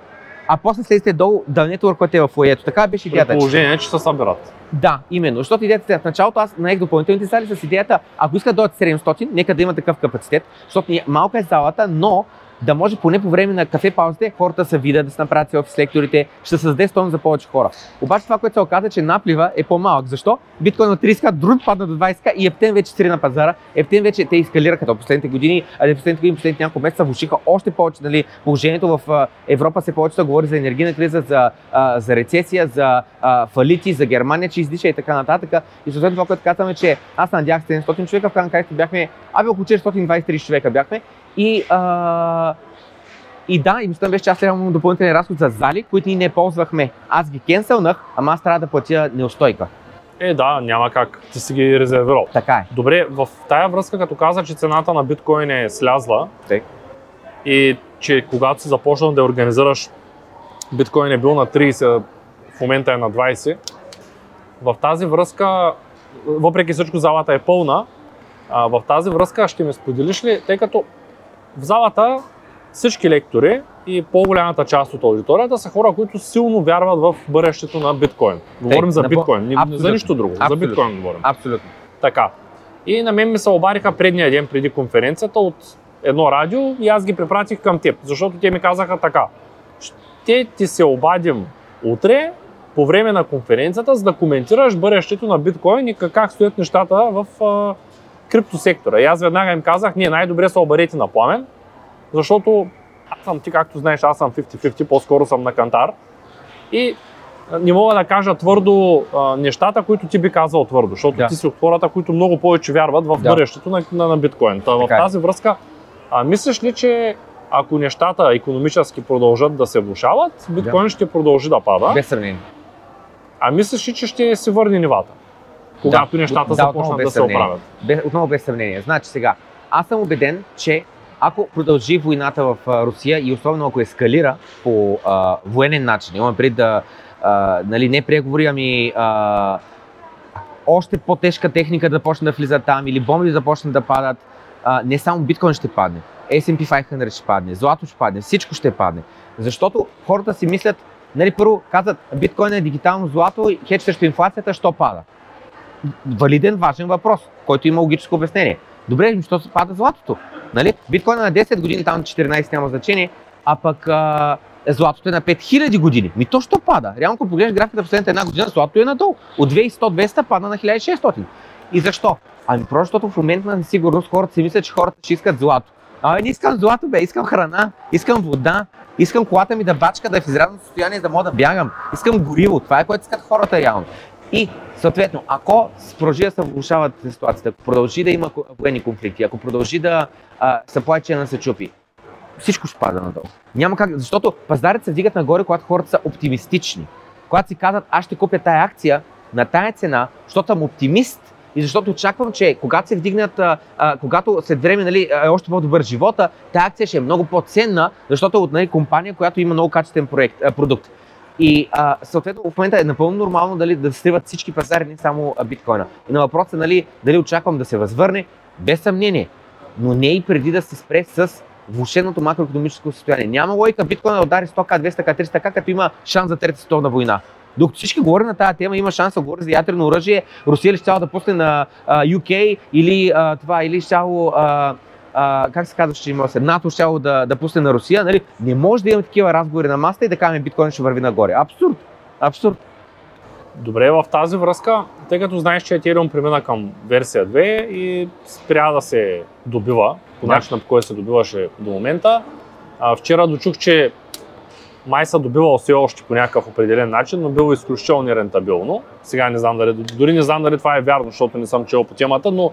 а после слезете долу да нетворквате в фоето. Така беше идеята. Положение, че се събират. Да, именно. Защото идеята е в началото аз наех допълнителните зали с идеята, ако искат да дойдат 700, нека да има такъв капацитет, защото малка е залата, но да може поне по време на кафе паузите хората са видят да се направят селфи с лекторите, ще създаде стойност за повече хора. Обаче това, което се оказа, че наплива е по-малък. Защо? Биткоин на 30к, друг падна до 20к и Ептен вече стри на пазара. Ептен вече те ескалираха в последните години, а в последните години, последните няколко месеца влушиха още повече. Нали, положението в Европа се повече да говори за енергийна криза, за, за рецесия, за фалити, за Германия, че издиша и така нататък. И съответно това, което казваме, че аз надях 700 човека, в крайна бяхме, абе около 423 човека бяхме и, а, и да, и мисля беше, че аз имам допълнителен разход за зали, които ние не ползвахме. Аз ги кенселнах, ама аз трябва да платя неустойка. Е, да, няма как. Ти си ги резервирал. Така е. Добре, в тая връзка, като каза, че цената на биткоин е слязла Тъй. и че когато си започнал да организираш биткоин е бил на 30, в момента е на 20, в тази връзка, въпреки всичко залата е пълна, а, в тази връзка ще ми споделиш ли, тъй като в залата всички лектори и по-голямата част от аудиторията са хора, които силно вярват в бъдещето на биткоин. Говорим за напо- биткоин, не- за нищо друго, за Абсолютно. биткоин говорим. Абсолютно. Така. И на мен ми се обадиха предния ден преди конференцията от едно радио и аз ги препратих към теб, защото те ми казаха така. Ще ти се обадим утре по време на конференцията, за да коментираш бъдещето на биткоин и как- стоят нещата в криптосектора. И аз веднага им казах, не, най-добре се обадете на пламен, защото аз съм ти, както знаеш, аз съм 50-50, по-скоро съм на кантар. И не мога да кажа твърдо а, нещата, които ти би казал твърдо, защото Да. ти си от хората, които много повече вярват в Да. бъдещето на, на, на биткоин. Та, в е. тази връзка, а, мислиш ли, че ако нещата економически продължат да се влушават, биткоин ще продължи да пада? Без сравнение. А мислиш ли, че ще се върне нивата? Когато нещата да, започнат да се оправят. Без, отново без сравнение. Значи сега, аз съм убеден, че ако продължи войната в Русия и особено ако ескалира по а, военен начин, имам пред да, а, нали, не преговори, ами а, още по-тежка техника да почне да влиза там или бомби да започнат да падат, а, не само биткоин ще падне, S&P 500 ще падне, злато ще падне, всичко ще падне. Защото хората си мислят, нали, първо казват, биткоин е дигитално злато и хедж срещу инфлацията, що пада? Валиден, важен въпрос, който има логическо обяснение. Добре, защо се пада златото? Нали? Биткоин е на 10 години, там 14 няма значение, а пък а, златото е на 5000 години. Ми то що пада? Реално, ако погледнеш графиката последната една година, златото е надолу. От 2100-200 пада на 1600. И защо? Ами просто защото в момента на несигурност хората си мислят, че хората ще искат злато. Абе, не искам злато, бе, искам храна, искам вода, искам колата ми да бачка, да е в изрядно състояние, да мога да бягам, искам гориво. Това е което искат хората реално. И съответно, ако продължи да се влушават ситуацията, ако продължи да има военни конфликти, ако продължи да а, да се чупи, всичко ще пада надолу. Няма как, защото пазарите се вдигат нагоре, когато хората са оптимистични. Когато си казват, аз ще купя тая акция на тая цена, защото съм оптимист и защото очаквам, че когато се вдигнат, а, а, когато след време нали, е още по-добър живота, тая акция ще е много по-ценна, защото е от нали, компания, която има много качествен проект, а, продукт. И а, съответно в момента е напълно нормално дали, да сриват всички пазари, не само биткоина. И на въпроса нали, дали очаквам да се възвърне, без съмнение, но не и преди да се спре с влушеното макроекономическо състояние. Няма логика биткоина да удари 100к, 200к, 300к, като има шанс за трета световна война. Докато всички говорят на тази тема, има шанс да говори за ядрено оръжие, Русия ли ще да пусне на а, UK или а, това, или ще а, как се казва, че има се, НАТО ще да, да пусне на Русия, нали? Не може да имаме такива разговори на масата и да кажем биткоин ще върви нагоре. Абсурд. Абсурд. Добре, в тази връзка, тъй като знаеш, че Ethereum премина към версия 2 и спря да се добива, по Да. начина по който се добиваше до момента. А, вчера дочух, че май се добивал все още по някакъв определен начин, но било изключително нерентабилно. Сега не знам дали, дори не знам дали това е вярно, защото не съм чел по темата, но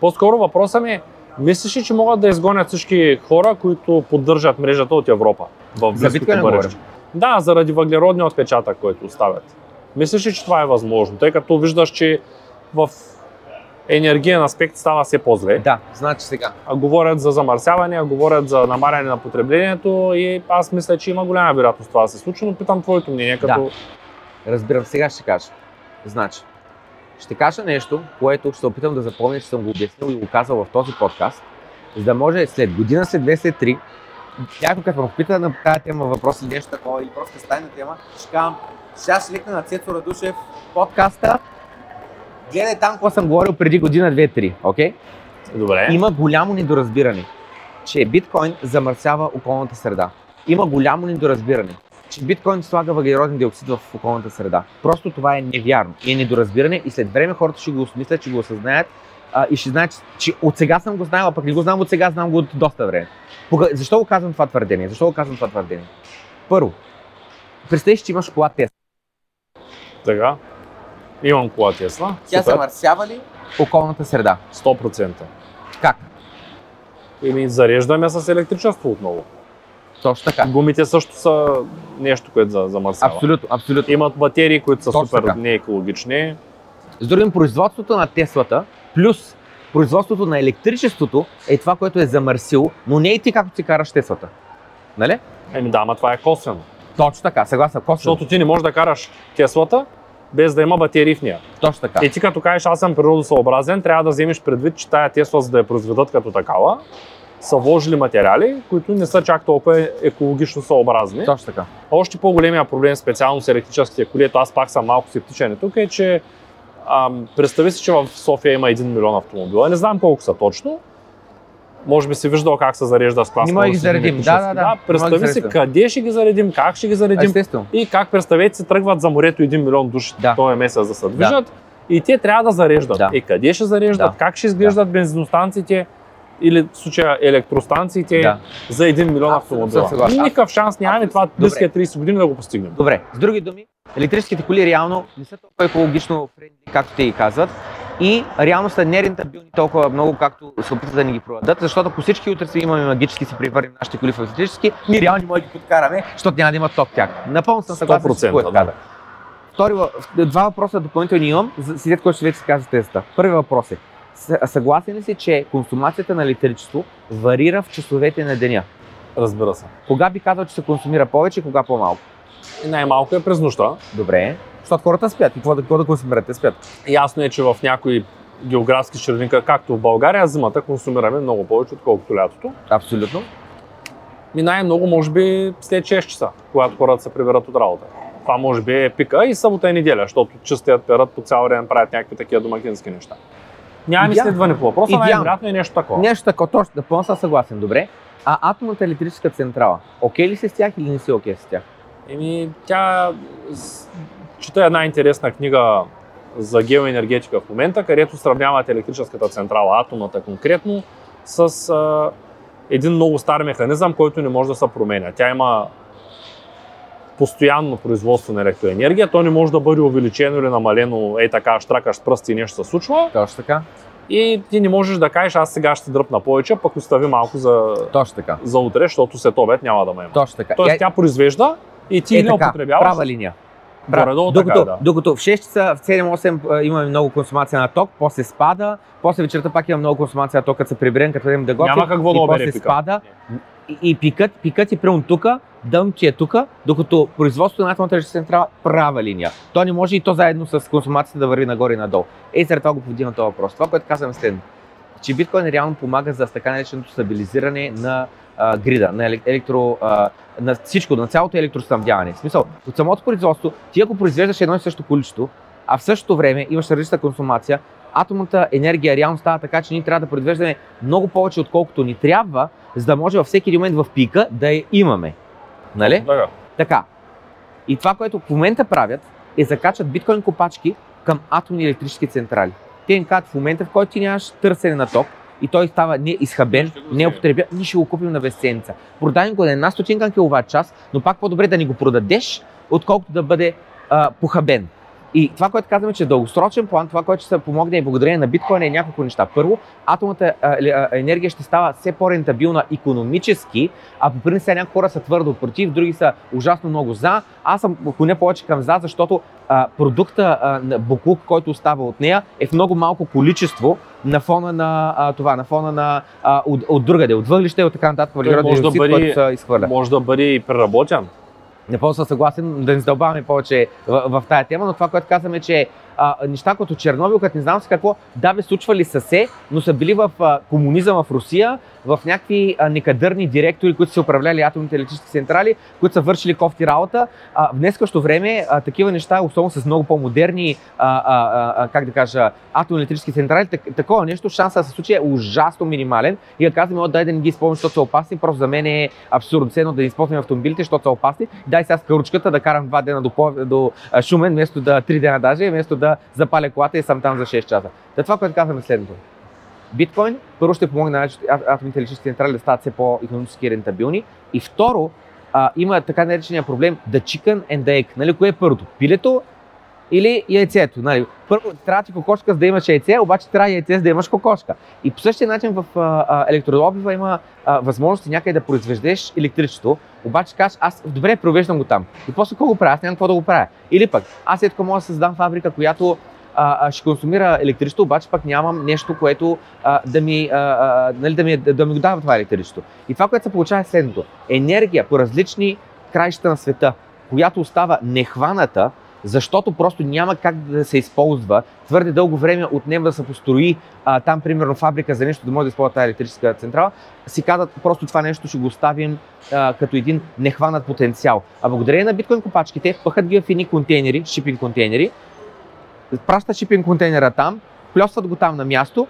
по-скоро въпросът ми е, мислиш ли, че могат да изгонят всички хора, които поддържат мрежата от Европа в близкото бъдеще? Да, заради въглеродния отпечатък, който оставят. Мислиш ли, че това е възможно? Тъй като виждаш, че в енергиен аспект става все по-зле. Да, значи сега. А говорят за замърсяване, а говорят за намаляне на потреблението и аз мисля, че има голяма вероятност това да се случи, но питам твоето мнение като... Разбирам, сега ще кажа. Значи, ще кажа нещо, което ще се опитам да запомня, че съм го обяснил и го казал в този подкаст, за да може след година, след две, след три, някой като ме попита на тази тема въпрос или нещо такова, или просто стане тема, ще казвам, сега ще ликна на Цецо Радушев подкаста, гледай там какво съм говорил преди година, две, три, окей? Добре. Има голямо недоразбиране, че биткоин замърсява околната среда. Има голямо недоразбиране, че биткоин слага въглероден диоксид в околната среда. Просто това е невярно и е недоразбиране и след време хората ще го осмислят, ще го осъзнаят а, и ще знаят, че от сега съм го знаел, а пък не го знам от сега, знам го от доста време. Защо го казвам това твърдение? Защо го казвам това твърдение? Първо, представи си, че имаш кола Тесла. Така. Имам кола Тесла. Тя Супер. замърсява ли околната среда? 100%. Как? Еми, зареждаме с електричество отново. Точно така. Гумите също са нещо, което за- замърсява. Абсолютно, абсолютно. Имат батерии, които са Точно супер така. неекологични. С другим, производството на Теслата плюс производството на електричеството е това, което е замърсило, но не и ти както си караш Теслата. Нали? Еми да, ама това е косвено. Точно така, съгласен. Косвено. Защото ти не можеш да караш Теслата без да има батерии в нея. Точно така. И ти като кажеш аз съм природосъобразен, трябва да вземеш предвид, че тая Тесла, за да я произведат като такава, са вложили материали, които не са чак толкова екологично съобразни. Точно така. Още по-големия проблем специално с електрическите коли, ето аз пак съм малко скептичен тук, е, че ам, представи си, че в София има 1 милион автомобила. Не знам колко са точно. Може би си виждал как се зарежда с клас. Не може да ги заредим. Да, да, да. Представи Не може си да къде ще ги заредим, как ще ги заредим Естествено. и как представете си тръгват за морето 1 милион души Да. този месец да се движат и те трябва да зареждат. Да. И къде ще зареждат, Да. как ще изглеждат бензиностанциите или в случая електростанциите Да. за 1 милион Абсолютно автомобила. съгласен. Никакъв шанс нямаме това близкия 30 години да го постигнем. Добре, с други думи, електрическите коли реално не са толкова екологично френдли, както те ги казват. И реално са нерентабилни толкова много, както се опитват да ни ги продадат, защото ако всички утре имаме магически си превърнем нашите коли в електрически, ние реално не можем да ги подкараме, защото няма да има ток тях. Напълно съм съгласен с 100%, което да. Втори, два въпроса допълнителни имам, след което ще вече си каза тезата. Първи въпрос е, съгласен ли си, че консумацията на електричество варира в часовете на деня? Разбира се. Кога би казал, че се консумира повече, кога по-малко? И най-малко е през нощта. Добре. Защото хората спят. И какво да, какво да консумират? Те спят. Ясно е, че в някои географски черника, както в България, зимата консумираме много повече, отколкото лятото. Абсолютно. И най-много, може би, след 6 часа, когато хората се приберат от работа. Това може би е пика и събота и неделя, защото чистят, перат по цял ден, правят някакви такива домакински неща. Нямам изследване по въпроса, най-вероятно е нещо такова. Нещо такова, точно, напълно съм съгласен. Добре. А атомната електрическа централа, окей ли си с тях или не си окей с тях? Еми, тя... Чета една интересна книга за геоенергетика в момента, където сравняват електрическата централа, атомната конкретно, с а, един много стар механизъм, който не може да се променя. Тя има постоянно производство на електроенергия, то не може да бъде увеличено или намалено, ей така, штракаш с пръсти и нещо се случва. Точно така. И ти не можеш да кажеш, аз сега ще дръпна повече, пък остави малко за, Точно така. за утре, защото след обед няма да ме има. Точно така. Тоест И- тя произвежда и ти е не така, употребяваш. права линия. Горе-долу докато, така е, да. докато в 6 часа, в 7-8 а, имаме много консумация на ток, после спада, после вечерта пак има много консумация на ток, като се приберем, като идем да готвим. Няма какво да обере после пика. спада. И пикът, пикът е прямо тук, ти е тук, докато производството на атомната централа права линия. То не може и то заедно с консумацията да върви нагоре и надолу. Ей, заради това го повдигна този въпрос. Това, което казвам е следно. Че биткоин реално помага за така нареченото стабилизиране на а, грида, на елек- електро, а, на всичко, на цялото електроснабдяване. В смисъл, от самото производство, ти ако произвеждаш едно и също количество, а в същото време имаш различна консумация, атомната енергия реално става така, че ние трябва да произвеждаме много повече, отколкото ни трябва, за да може във всеки един момент в пика да я имаме. Нали? Така. Така. И това, което в момента правят, е закачат биткоин копачки към атомни електрически централи. Те им казват в момента, в който ти нямаш търсене на ток и той става неизхабен, го не употребя, ние ще го купим на безценица. Продай го на една стотинка киловатт час, но пак по-добре да ни го продадеш, отколкото да бъде а, похабен. И това, което казваме, че в дългосрочен план, това, което ще се помогне и благодарение на биткоина е няколко неща. Първо, атомната а, енергия ще става все по-рентабилна економически, а по принцип някои хора са твърдо против, други са ужасно много за. Аз съм поне повече към за, защото а, продукта а, на буклук, който остава от нея, е в много малко количество на фона на а, това, на фона на а, от, от другаде, от въглища и от така нататък, въглероден да диоксид, бъде- който се изхвърля. Може да бъде и преработен. Напълно съм съгласен. Да не задълбаваме повече в, в тая тема, но това, което казваме, че а, неща като Чернобил, като не знам си какво, да бе случвали са се, но са били в а, комунизъм в Русия, в някакви а, некадърни директори, които са управляли атомните електрически централи, които са вършили кофти работа. А, в днескащо време а, такива неща, особено с много по-модерни, а, а, а, как да кажа, атомни електрически централи, так, такова нещо, шанса да се случи е ужасно минимален. И да казваме, от дай да не ги използваме, защото са опасни, просто за мен е абсурдно ценно да не използваме автомобилите, защото са опасни. Дай сега с каручката да карам два дена до, до а, Шумен, вместо да три дена даже, вместо да запаля колата и съм там за 6 часа. Та това, което казваме е следното. Биткоин първо ще помогне на атомните електрически централи да стават все по-економически рентабилни. И второ, а, има така наречения проблем the chicken and the egg. Нали, кое е първото? Пилето или яйцето? Нали? Първо, трябва ти кокошка, за да имаш яйце, обаче трябва яйце, за да имаш кокошка. И по същия начин в а, а, електродобива има а, възможности някъде да произвеждеш електричество, обаче кажеш, аз добре провеждам го там. И после какво го правя? Аз нямам какво да го правя. Или пък, аз ето мога да създам фабрика, която а, ще консумира електричество, обаче пък нямам нещо, което а, да, ми, а, нали, да, ми, да ми го дава това електричество. И това, което се получава е следното. Енергия по различни краища на света, която остава нехваната, защото просто няма как да се използва. Твърде дълго време отнема да се построи а, там, примерно, фабрика за нещо, да може да използва тази електрическа централа, си казват, просто това нещо ще го оставим а, като един нехванат потенциал. А благодарение на биткоин копачките, пъхат ги в едни контейнери, шипинг контейнери, пращат шипинг контейнера там, плесват го там на място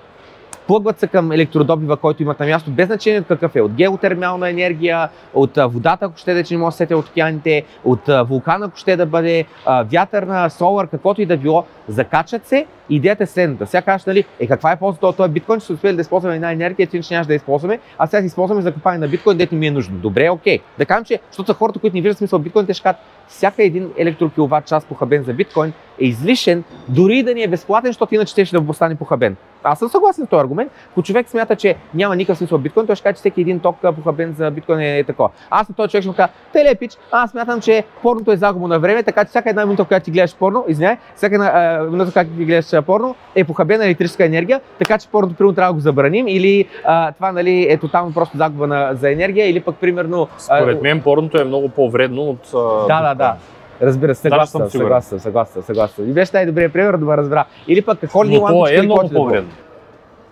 плъгват се към електродобива, който имат на място, без значение от какъв е. От геотермална енергия, от водата, ако ще да че не може да сете от океаните, от вулкана, ако ще да бъде, вятърна, солар, каквото и да било. Закачат се. Идеята е следната. Сега кажеш, нали, е каква е ползата от този биткоин, ще успели да използваме една енергия, че нямаш да използваме, а сега си използваме за купане на биткоин, дето ми е нужно. Добре, окей. Да кажем, че, защото хората, които не виждат смисъл биткоин, те ще кажат, всяка един електрокиловатт час похабен за биткоин е излишен, дори да ни е безплатен, защото иначе ще, ще да остане похабен. Аз съм съгласен с този аргумент. Ако човек смята, че няма никакъв смисъл биткоин, той ще каже, че всеки един ток похабен за биткоин е, е такова. Аз на този човек ще му кажа, телепич, аз смятам, че порното е загуба на време, така че всяка една минута, когато ти гледаш порно, извиняй, всяка една минута, когато ти гледаш порно, е похабена електрическа енергия, така че порното примерно трябва да го забраним или а, това нали, е тотално просто загуба на, за енергия или пък примерно... Според мен порното е много по-вредно от... Да, да, да. Разбира се, съгласен съм, съгласен, съгласен, съгласен. И беше най-добрият пример да ме разбра. Или пък какво ли Но това е много по-вредно.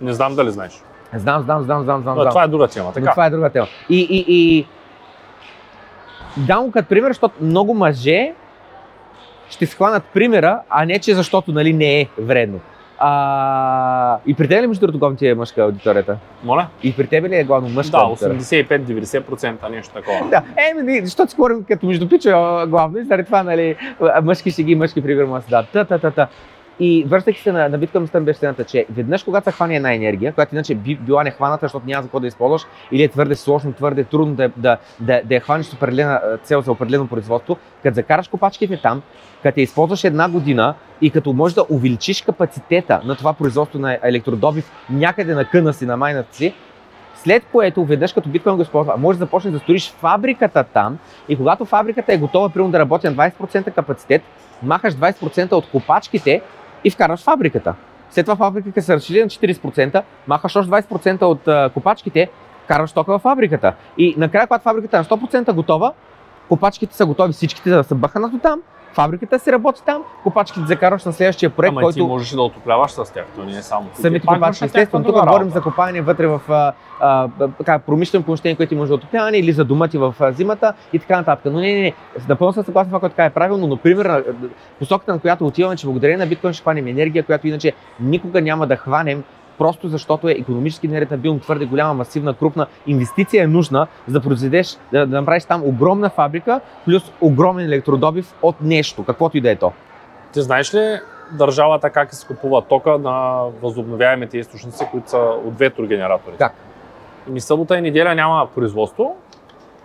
Не знам дали знаеш. Знам, знам, знам, знам, знам. Но, това е друга тема. Така. Но това е друга тема. И, и, и... Дам като пример, защото много мъже ще схванат примера, а не че защото нали, не е вредно. А, и при теб ли между другото главно ти е мъжка аудиторията? Моля? И при теб ли е главно мъжка Да, 85-90% нещо такова. да, е, защото спорим като между пича главно и заради това, нали, мъжки си ги, мъжки примерно да. Та, та, та, та. И връщайки се на, на биткоин стън беше следната, че веднъж когато се хване една енергия, която иначе би била нехваната, защото няма за какво да използваш, или е твърде сложно, твърде трудно да, да, да, да я хванеш с определена цел за определено производство, като закараш копачките там, като я използваш една година и като можеш да увеличиш капацитета на това производство на електродобив някъде на къна си, на майната си, след което, веднъж като биткоин го използва, може да започнеш да строиш фабриката там и когато фабриката е готова, примерно да работи на 20% капацитет, махаш 20% от копачките и вкарваш фабриката. След това фабриката се разшири на 40%, махаш още 20% от копачките, караш тока във фабриката. И накрая, когато фабриката е на 100% готова, копачките са готови всичките да са бъхнат там фабриката си работи там, копачките закарваш на следващия проект, Ама който... ти можеш да отопляваш с тях, то не е само Самите копачки, естествено. Тук говорим за копане вътре в а, а, промишлено помещение, което ти може да отопляване или за дома ти в зимата и така нататък. Но не, не, не. Напълно съм съгласен това, което така е правилно, но пример, посоката на която отиваме, че благодарение на биткоин ще хванем енергия, която иначе никога няма да хванем просто защото е економически неретабилно, твърде голяма, масивна, крупна инвестиция е нужна, за да произведеш, да, да направиш там огромна фабрика, плюс огромен електродобив от нещо, каквото и да е то. Ти знаеш ли държавата как изкупува тока на възобновяемите източници, които са от ветрогенератори? Как? Ми събота и неделя няма производство,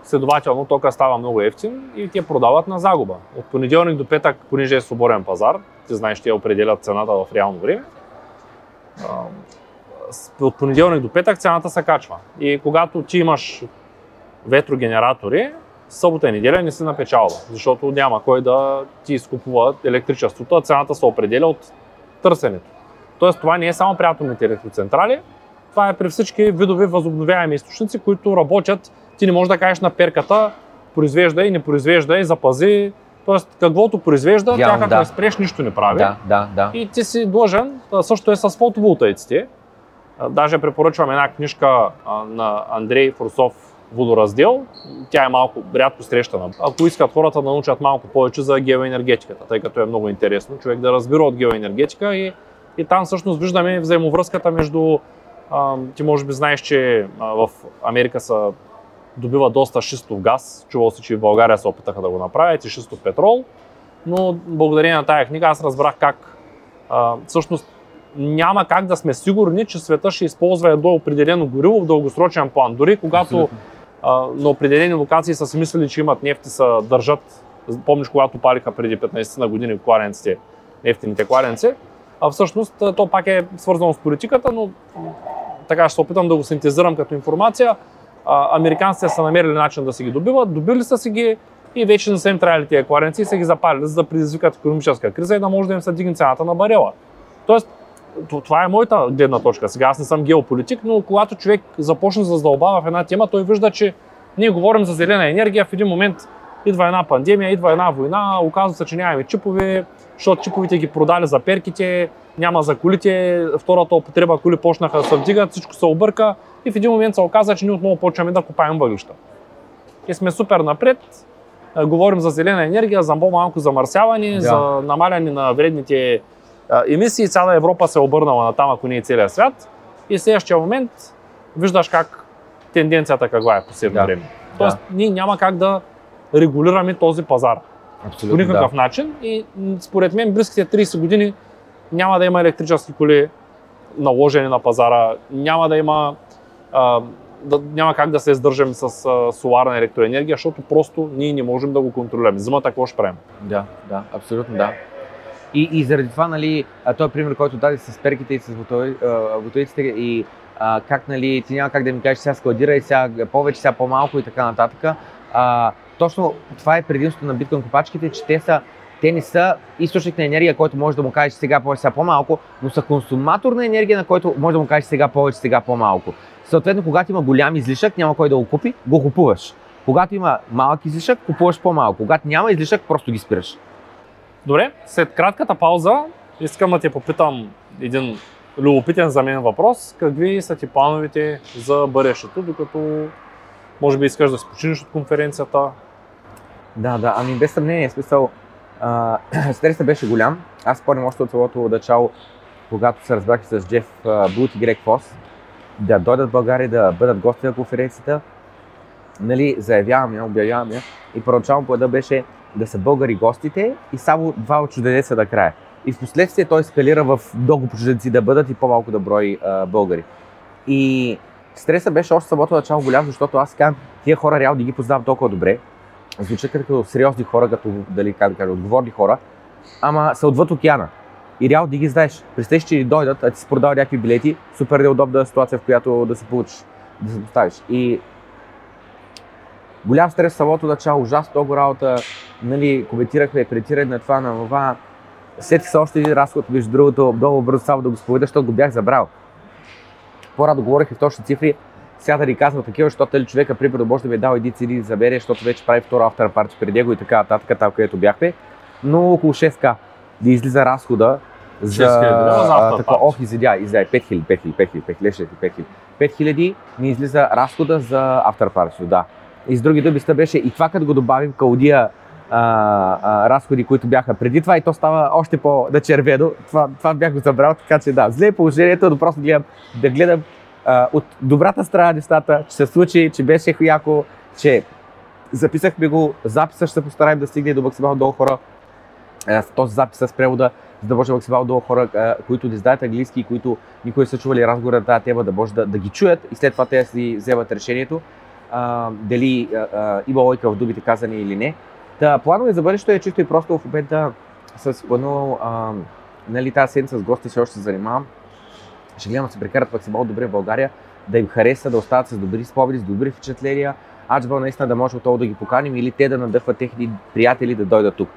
следователно тока става много ефтин и те продават на загуба. От понеделник до петък, понеже е свободен пазар, ти знаеш, те определят цената в реално време, от понеделник до петък цената се качва. И когато ти имаш ветрогенератори, събота и неделя не си напечалва, защото няма кой да ти изкупува електричеството, а цената се определя от търсенето. Тоест това не е само при атомните електроцентрали, това е при всички видове възобновяеми източници, които работят. Ти не можеш да кажеш на перката, произвежда и не произвежда и запази. Тоест, каквото произвежда, тя как да. спреш, нищо не прави. Да, да, да. И ти си длъжен, също е с фотоволтаиците. Даже препоръчвам една книжка на Андрей Фурсов Водораздел. Тя е малко рядко срещана. Ако искат хората да научат малко повече за геоенергетиката, тъй като е много интересно човек да разбира от геоенергетика и, и там всъщност виждаме взаимовръзката между ти може би знаеш, че в Америка са добива доста шистов газ. Чувал си, че в България се опитаха да го направят и шистов петрол. Но благодарение на тая книга аз разбрах как а, всъщност няма как да сме сигурни, че света ще използва едно определено гориво в дългосрочен план. Дори когато а, на определени локации са си мислили, че имат нефти, са държат. Помниш, когато палиха преди 15 на години кладенците, нефтените кладенци. А всъщност то пак е свързано с политиката, но така ще се опитам да го синтезирам като информация. А, американците са намерили начин да си ги добиват, добили са си ги и вече не са им трябвали тия кладенци и са ги запалили, за да предизвикат економическа криза и да може да им се дигне цената на барела. Тоест, това е моята гледна точка. Сега аз не съм геополитик, но когато човек започне да задълбава в една тема, той вижда, че ние говорим за зелена енергия, в един момент идва една пандемия, идва една война, оказва се, че нямаме чипове, защото чиповете ги продали за перките, няма за колите, втората употреба коли почнаха да се вдигат, всичко се обърка и в един момент се оказа, че ние отново почваме да купаем въглища. И сме супер напред, говорим за зелена енергия, за по-малко замърсяване, да. за намаляне на вредните емисии. Цяла Европа се е обърнала на там, ако не е целият свят. И в следващия момент виждаш как тенденцията каква е последно да. време. Тоест, да. ние няма как да регулираме този пазар. Абсолютно, по никакъв да. начин. И според мен, близките 30 години няма да има електрически коли наложени на пазара, няма да има а, да, няма как да се издържаме с а, соларна електроенергия, защото просто ние не можем да го контролираме. Зимата какво ще правим? Да, да, абсолютно да. И, и заради това, нали, този пример, който даде с перките и с бутовиците и а, как, нали, ти няма как да ми кажеш сега складира и сега повече, сега по-малко и така нататък. А, точно това е предимството на биткоин копачките, че те са те не са източник на енергия, който може да му кажеш сега повече, сега по-малко, но са консуматор на енергия, на който може да му кажеш сега повече, сега по-малко. Съответно, когато има голям излишък, няма кой да го купи, го купуваш. Когато има малък излишък, купуваш по-малко. Когато няма излишък, просто ги спираш. Добре, след кратката пауза искам да те попитам един любопитен за мен въпрос. Какви са ти плановете за бъдещето, докато може би искаш да се починеш от конференцията? Да, да, ами без съмнение, смисъл, стресът беше голям. Аз спомням още от самото начало, когато се разбрах с Джеф Бут и Грег Фос, да дойдат в България, да бъдат гости на конференцията. Нали, заявявам я, обявявам я. И първоначално плана беше да са българи гостите и само два от чужденеца да края. И в последствие той скалира в много чужденци да бъдат и по-малко да брои а, българи. И стреса беше още самото начало голям, защото аз казвам, тия хора реално не ги познавам толкова добре. Звучат като сериозни хора, като дали, как да кажа, отговорни хора, ама са отвъд океана. И реално да ги знаеш. Представиш, че дойдат, а ти си продал някакви билети, супер неудобна ситуация, в която да се получиш, да се поставиш. И голям стрес в самото начало, ужасно много работа, нали, коментирахме, кредитиране на това, на това. Сетих се още един разход, между другото, много бързо само да го споведа, защото го бях забрал. По-рано говорих и в точни цифри, сега да ни казва такива, защото нали, човека, примерно, може да ми е дал един CD да забере, защото вече прави втора автор парти преди него и така нататък, там където бяхме. Но около 6к да излиза разхода за, за така, ох, изядя, изядя, 5000, 5000, 5000, 5000, 5000, 5000 ми излиза разхода за After Party, да. И с други думи, беше и това, като го добавим а, а, разходи, които бяха преди това и то става още по-начервено. Това, това бях го забрал, така че да, зле е положението, но просто гледам, да гледам а, от добрата страна нещата, че се случи, че беше яко, че записахме го, записа ще се постараем да стигне до максимално много хора. С този запис с превода, за да може максимално много хора, които не знаят английски, които никой са чували разговора на тази тема, да може да, да ги чуят и след това те си вземат решението а, дали а, а, има лойка в думите казани или не. Та, планове за бъдещето е чисто и просто в момента с планувал, нали, тази седмица с гости се още се занимавам. Ще гледам да се прекарат максимално добре в България, да им хареса, да остават с добри спомени, с добри впечатления. Аджбал наистина да може отново да ги поканим или те да надъхват техни приятели да дойдат тук.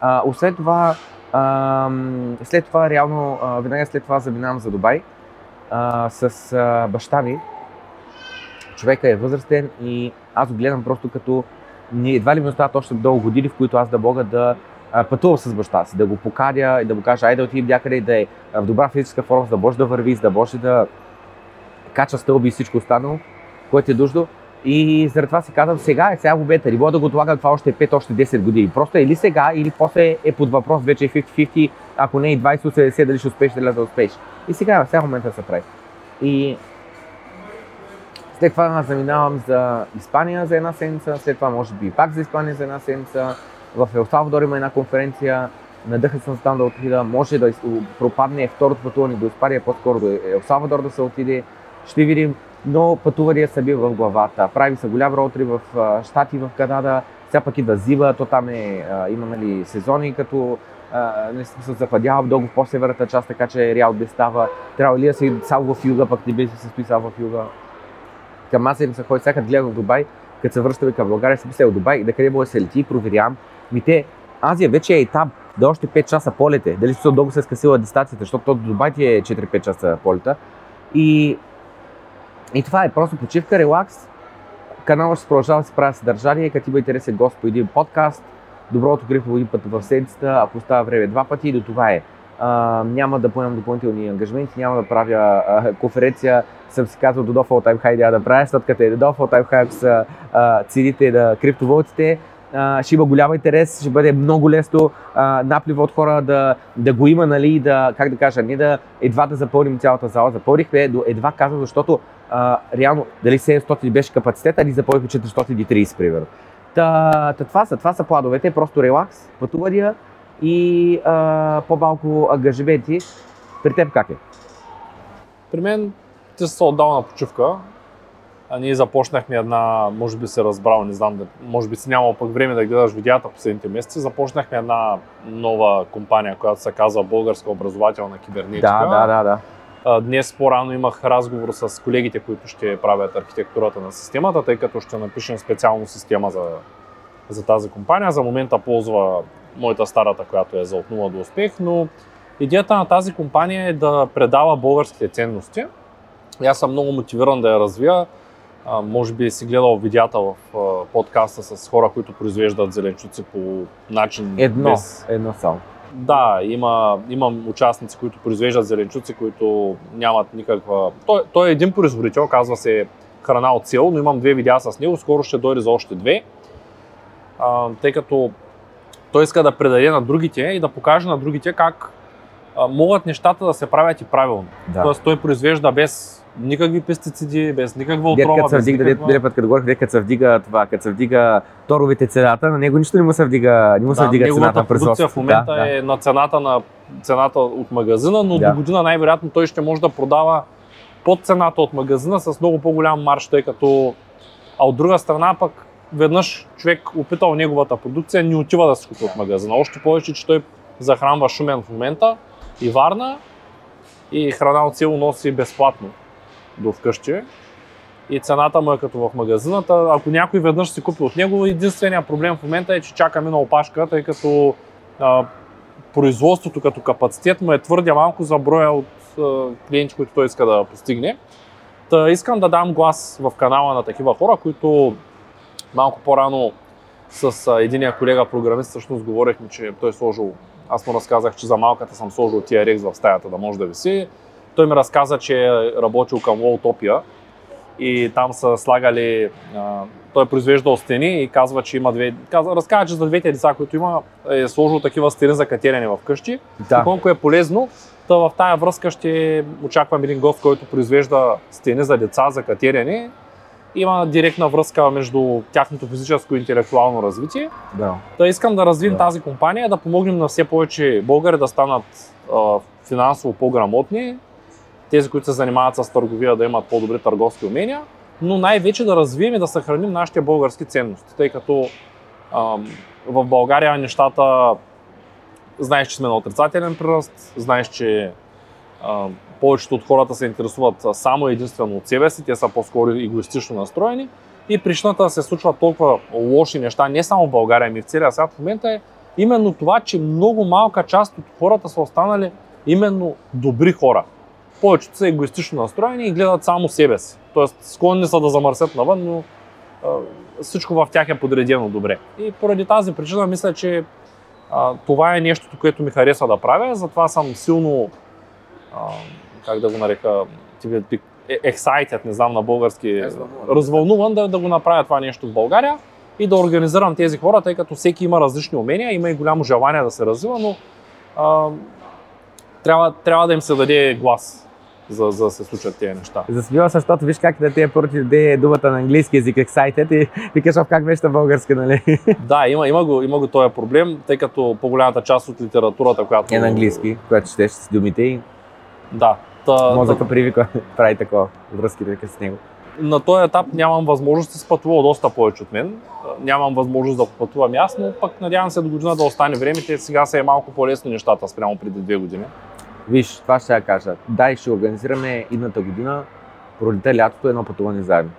А, освен това, а, след това, реално, а, веднага след това заминавам за Дубай а, с а, баща ми. Човека е възрастен и аз го гледам просто като не, едва ли ми остават още дълго години, в които аз да мога да пътувам с баща си, да го покадя и да му кажа, айде да отидем някъде да е в добра физическа форма, за да може да върви, за да може да кача стълби и всичко останало, което е нужно. И заради това си казвам, сега е сега момента, не мога да го отлагам това още 5, още 10 години. Просто е или сега, или после е под въпрос, вече е 50-50, ако не и 20-80, дали ще успееш, дали да успееш. И сега, сега момента се прави. И след това заминавам за Испания за една седмица, след това може би пак за Испания за една седмица. В Ел Салвадор има една конференция, надъха съм там да отида, може да пропадне второто пътуване до Испания, по-скоро до Ел Салвадор да се отиде. Ще видим, но пътувания са бил в главата. Прави се голям роутри в Штати, в Канада, сега пък идва зима, то там е, има нали, сезони, като не се западява много по-северната част, така че реал би става. Трябва ли да се само в юга, пък не би се състои само в юга към аз се ходи всяка гледам в Дубай, като се връщаме към България, си в Дубай, да къде може да се лети, проверявам. Ми те, Азия вече е етап да още 5 часа полете. Дали си дълго се е скъсила дистанцията, защото то до Дубай ти е 4-5 часа полета. И, и това е просто почивка, релакс. Каналът ще продължава да се прави съдържание, като има интересен гост по един подкаст, доброто грифо един път в седмицата, ако става време два пъти и до това е. А, няма да поемам допълнителни ангажименти, няма да правя а, конференция. Съм си казал до Full Time High да правя, след като е до Full Time High, са а, на криптовалутите, а, ще има голям интерес, ще бъде много лесно а, наплива от хора да, да го има, нали, да, как да кажа, не да едва да запълним цялата зала. Запълнихме, едва казвам, защото а, реално дали 700 беше капацитета, или запълнихме 430, примерно. Та, та, това, са, това са плановете, просто релакс, пътувания и а, по-малко ангажименти. При теб как е? При мен ти са отдал на почивка. А ние започнахме една, може би се разбрал, не знам, може би си нямал пък време да гледаш видеята последните месеци. Започнахме една нова компания, която се казва Българска образователна кибернетика. Да, да, да, да. Днес по-рано имах разговор с колегите, които ще правят архитектурата на системата, тъй като ще напишем специално система за, за тази компания. За момента ползва моята старата, която е за от 0 до успех, но идеята на тази компания е да предава българските ценности. И аз съм много мотивиран да я развия. А, може би си гледал видеята в а, подкаста с хора, които произвеждат зеленчуци по начин Едно, без... едно само. Да, има, имам участници, които произвеждат зеленчуци, които нямат никаква... Той, той е един производител, казва се Храна от сел, но имам две видеа с него, скоро ще дойде за още две. А, тъй като той иска да предаде на другите и да покаже на другите как могат нещата да се правят и правилно. Да. Тоест той произвежда без никакви пестициди, без никаква Дед, отрова, като се вдига, никаква... дед, път, като говорих, дед, като се вдига това, като се вдига торовите цената, на него нищо не му се вдига, не му се Да, вдига цената на производството. в момента да, да. е на цената на цената от магазина, но Да. до година най-вероятно той ще може да продава под цената от магазина с много по-голям марш, тъй като а от друга страна пък веднъж човек опитал неговата продукция, не отива да се купи от магазина. Още повече, че той захранва Шумен в момента и Варна и храна от село носи безплатно до вкъщи. И цената му е като в магазината. Ако някой веднъж си купи от него, единственият проблем в момента е, че чакаме на опашка, тъй като а, производството като капацитет му е твърде малко за броя от а, клиенти, които той иска да постигне. Та искам да дам глас в канала на такива хора, които малко по-рано с а, единия колега програмист всъщност говорихме, че той е сложил, аз му разказах, че за малката съм сложил TRX в стаята да може да виси. Той ми разказа, че е работил към Walltopia и там са слагали, а, той е произвеждал стени и казва, че има две, казва, разказва, че за двете деца, които има, е сложил такива стени за катерене в къщи. Да. И колко е полезно, Та в тая връзка ще очаквам един гост, който произвежда стени за деца, за катерене. Има директна връзка между тяхното физическо и интелектуално развитие. да. Та искам да развием Да. тази компания, да помогнем на все повече българи да станат а, финансово по-грамотни, тези, които се занимават с търговия, да имат по-добри търговски умения, но най-вече да развием и да съхраним нашите български ценности, тъй като а, в България нещата знаеш, че сме на отрицателен приръст, знаеш, че а, повечето от хората се интересуват само единствено от себе си, те са по-скоро егоистично настроени и причината да се случват толкова лоши неща, не само в България, ами в целия свят в момента е именно това, че много малка част от хората са останали именно добри хора. Повечето са егоистично настроени и гледат само себе си. Тоест, склонни са да замърсят навън, но а, всичко в тях е подредено добре. И поради тази причина мисля, че а, това е нещото, което ми харесва да правя, затова съм силно, а, как да го нарека, ти- е- не знам на български, Развълнуван. развълнуван да, да го направя това нещо в България и да организирам тези хора, тъй като всеки има различни умения, има и голямо желание да се развива, но а, трябва, трябва да им се даде глас, за, за да се случат тези неща. Засмива се, защото виж как да ти е първо ти даде думата на английски език excited и викаш «Ов, как беше на български, нали? Да, има, има, го, има го този проблем, тъй като по-голямата част от литературата, която... Е на английски, която четеш с думите и Да. Та, мозъка привиква, прави такова връзки с него. на този етап нямам възможност, си спътувал доста повече от мен. Нямам възможност да пътувам аз, но пък надявам се до година да остане времето. Сега са е малко по-лесно нещата спрямо преди две години. Виж, това ще я кажа. Дай, ще организираме идната година, пролета лятото едно пътуване заедно.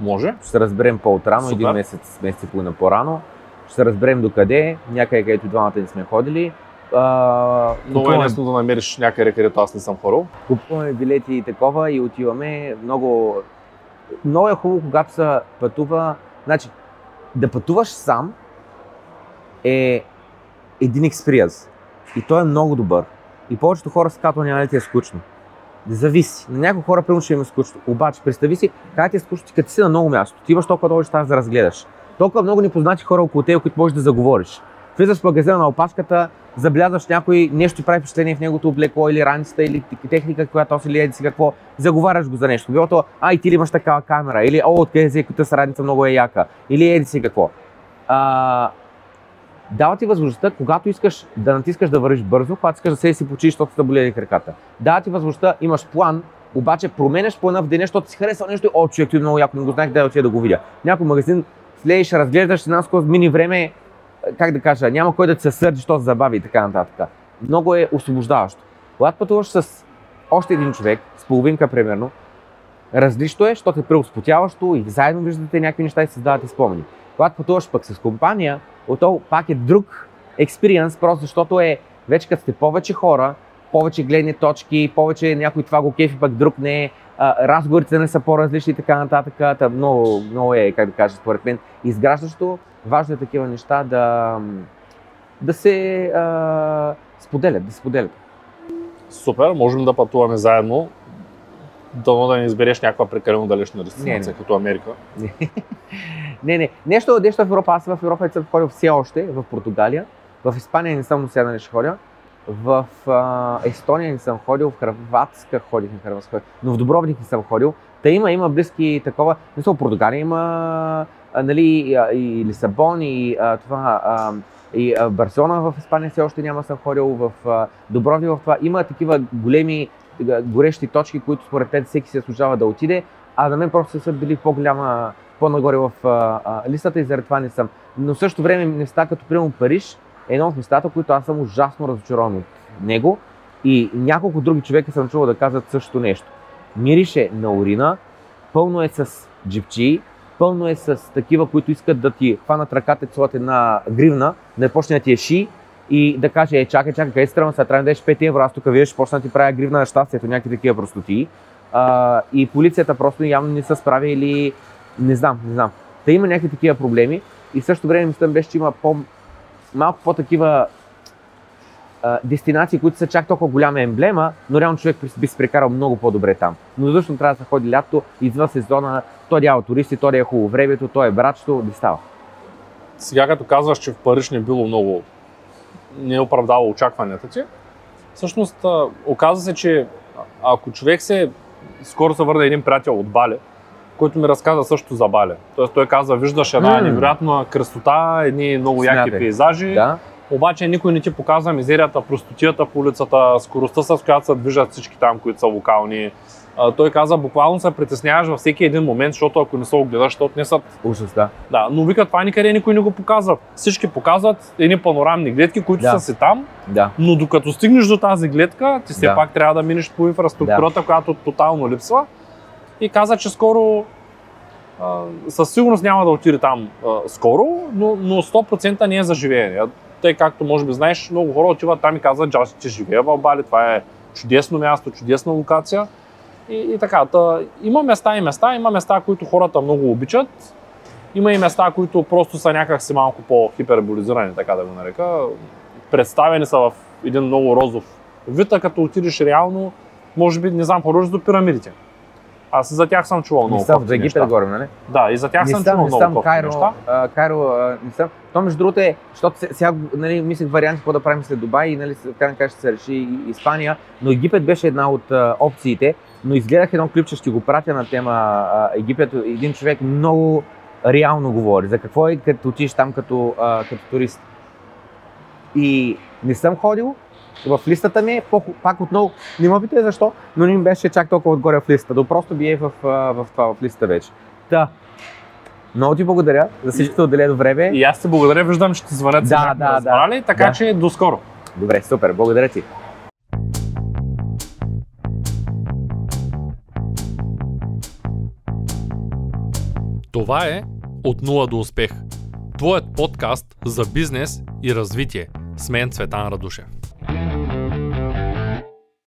Може. Ще се разберем по-отрано, един месец, месец и половина по-рано. ще се разберем до къде, някъде където двамата не сме ходили. А, Много е лесно да намериш някъде, където аз не съм ходил. купуваме билети и такова и отиваме. Много, много е хубаво, когато се пътува. Значи, да пътуваш сам е един експириенс. И той е много добър. И повечето хора са казват, няма ли ти е скучно. Зависи. На някои хора примерно ще им е скучно. Обаче, представи си, как ти е скучно, ти като си на много място. Ти имаш толкова много неща да разгледаш. Толкова много непознати хора около теб, които можеш да заговориш. Влизаш в магазина на опашката, забелязваш някой, нещо ти прави впечатление в неговото облекло или раницата, или техника, която носи, или еди си какво, заговаряш го за нещо. Било то, а и ти ли имаш такава камера, или о, откъде си, тази раница много е яка, или еди си какво. А, дава ти възможността, когато искаш да натискаш да вървиш бързо, когато искаш да се си почиш, защото са болели краката. Дава ти възможността, имаш план, обаче променяш плана в деня, защото си харесва нещо, о, човек, е много яко, не го знаех, да отида да го видя. Някой магазин влезеш, разглеждаш една скорост, мини време, как да кажа, няма кой да се сърди, що се забави и така нататък. Много е освобождаващо. Когато пътуваш с още един човек, с половинка примерно, различно е, защото е преуспотяващо и заедно виждате някакви неща и създавате спомени. Когато пътуваш пък с компания, ото пак е друг експириенс, просто защото е вече като сте повече хора, повече гледни точки, повече някой това го кефи, пък друг не, а, разговорите не са по-различни и така нататък. Та много, много е, как да кажа, според мен, изграждащо. Важно е такива неща да, да се а, споделят, да споделят. Супер, можем да пътуваме заедно. Дано да не избереш някаква прекалено далечна дестинация, Не, не. като Америка. не, не. Нещо, нещо в Европа. Аз в Европа не съм ходил все още, в Португалия. В Испания не съм, сега не ще ходя. В а, Естония не съм ходил, в Хрватска ходих на Хрватска, но в Дубровник не съм ходил. Та има, има близки такова. В Португалия има а, нали, и, Лисабон, и а, това, а, и а, Барселона в Испания все още няма съм ходил, в а, Дубровник в това. Има такива големи горещи точки, които според мен всеки се служава да отиде, а на мен просто са били по-голяма, по-нагоре в а, а, листата и заради това не съм. Но в същото време места като примерно Париж, едно от местата, които аз съм ужасно разочарован от него и няколко други човека съм чувал да казват същото нещо. Мирише на урина, пълно е с джипчи, пълно е с такива, които искат да ти хванат ръката, целат една гривна, да почне да ти е ши и да каже, е, чакай, чакай, къде си трябва, сега трябва да дадеш 5 евро, аз тук вие ще почна да ти правя гривна на щастието, някакви такива простоти. А, и полицията просто явно не са справи или не знам, не знам. Та има някакви такива проблеми и в същото време мислям беше, че има по, малко по-такива дестинации, които са чак толкова голяма емблема, но реално човек би се прекарал много по-добре там. Но задължително трябва да се ходи лято, извън сезона, той дява туристи, той е хубаво времето, той е братчето, не става. Сега като казваш, че в Париж не било много, не е оправдало очакванията ти, всъщност оказва се, че ако човек се, скоро се върна един приятел от Бале, който ми разказа също за Бале. Тоест той каза, виждаш една невероятна красота, едни много яки Смятай. пейзажи, Да? обаче никой не ти показва мизерията, простотията по улицата, скоростта с която се движат всички там, които са локални. А, той каза, буквално се притесняваш във всеки един момент, защото ако не се огледаш, ще отнесат Ужас, да. да, но вика това никъде никой не го показва. Всички показват едни панорамни гледки, които Да. са си там, Да. но докато стигнеш до тази гледка, ти все Да. пак трябва да минеш по инфраструктурата, която тотално липсва. И каза, че скоро а, със сигурност няма да отиде там а, скоро, но, но 100% не е за живеене. Тъй както може би знаеш, много хора отиват там и казват, че аз ще живея в Бали, това е чудесно място, чудесна локация. И, и така, та, има места и места, има места, които хората много обичат, има и места, които просто са някакси малко по-хиперболизирани, така да го нарека. Представени са в един много розов вид, а като отидеш реално, може би, не знам, ходиш до пирамидите. Аз за тях съм чувал много в кофти Египет горе, нали? Да, и за тях не съм чувал не много Кайро, неща. а, Кайро, а, съм. То между другото е, защото се- сега нали, мислех варианти какво да правим след Дубай и нали, крайна краща ще се реши Испания, но Египет беше една от а, опциите, но изгледах едно клипче, ще го пратя на тема а, Египет, един човек много реално говори за какво е като отидеш там като, а, като турист. И не съм ходил, в листата ми е, пак отново, не ме питай защо, но не ми беше чак толкова отгоре в листата, да просто би е в, в, това, в листата вече. Та, много ти благодаря за всичкото отделено време. И аз ти благодаря, виждам, че ти звънят Да, да, да. разбрали, така Да. че до скоро. Добре, супер, благодаря ти. Това е От нула до успех. твоят подкаст за бизнес и развитие. С мен Цветан Радушев.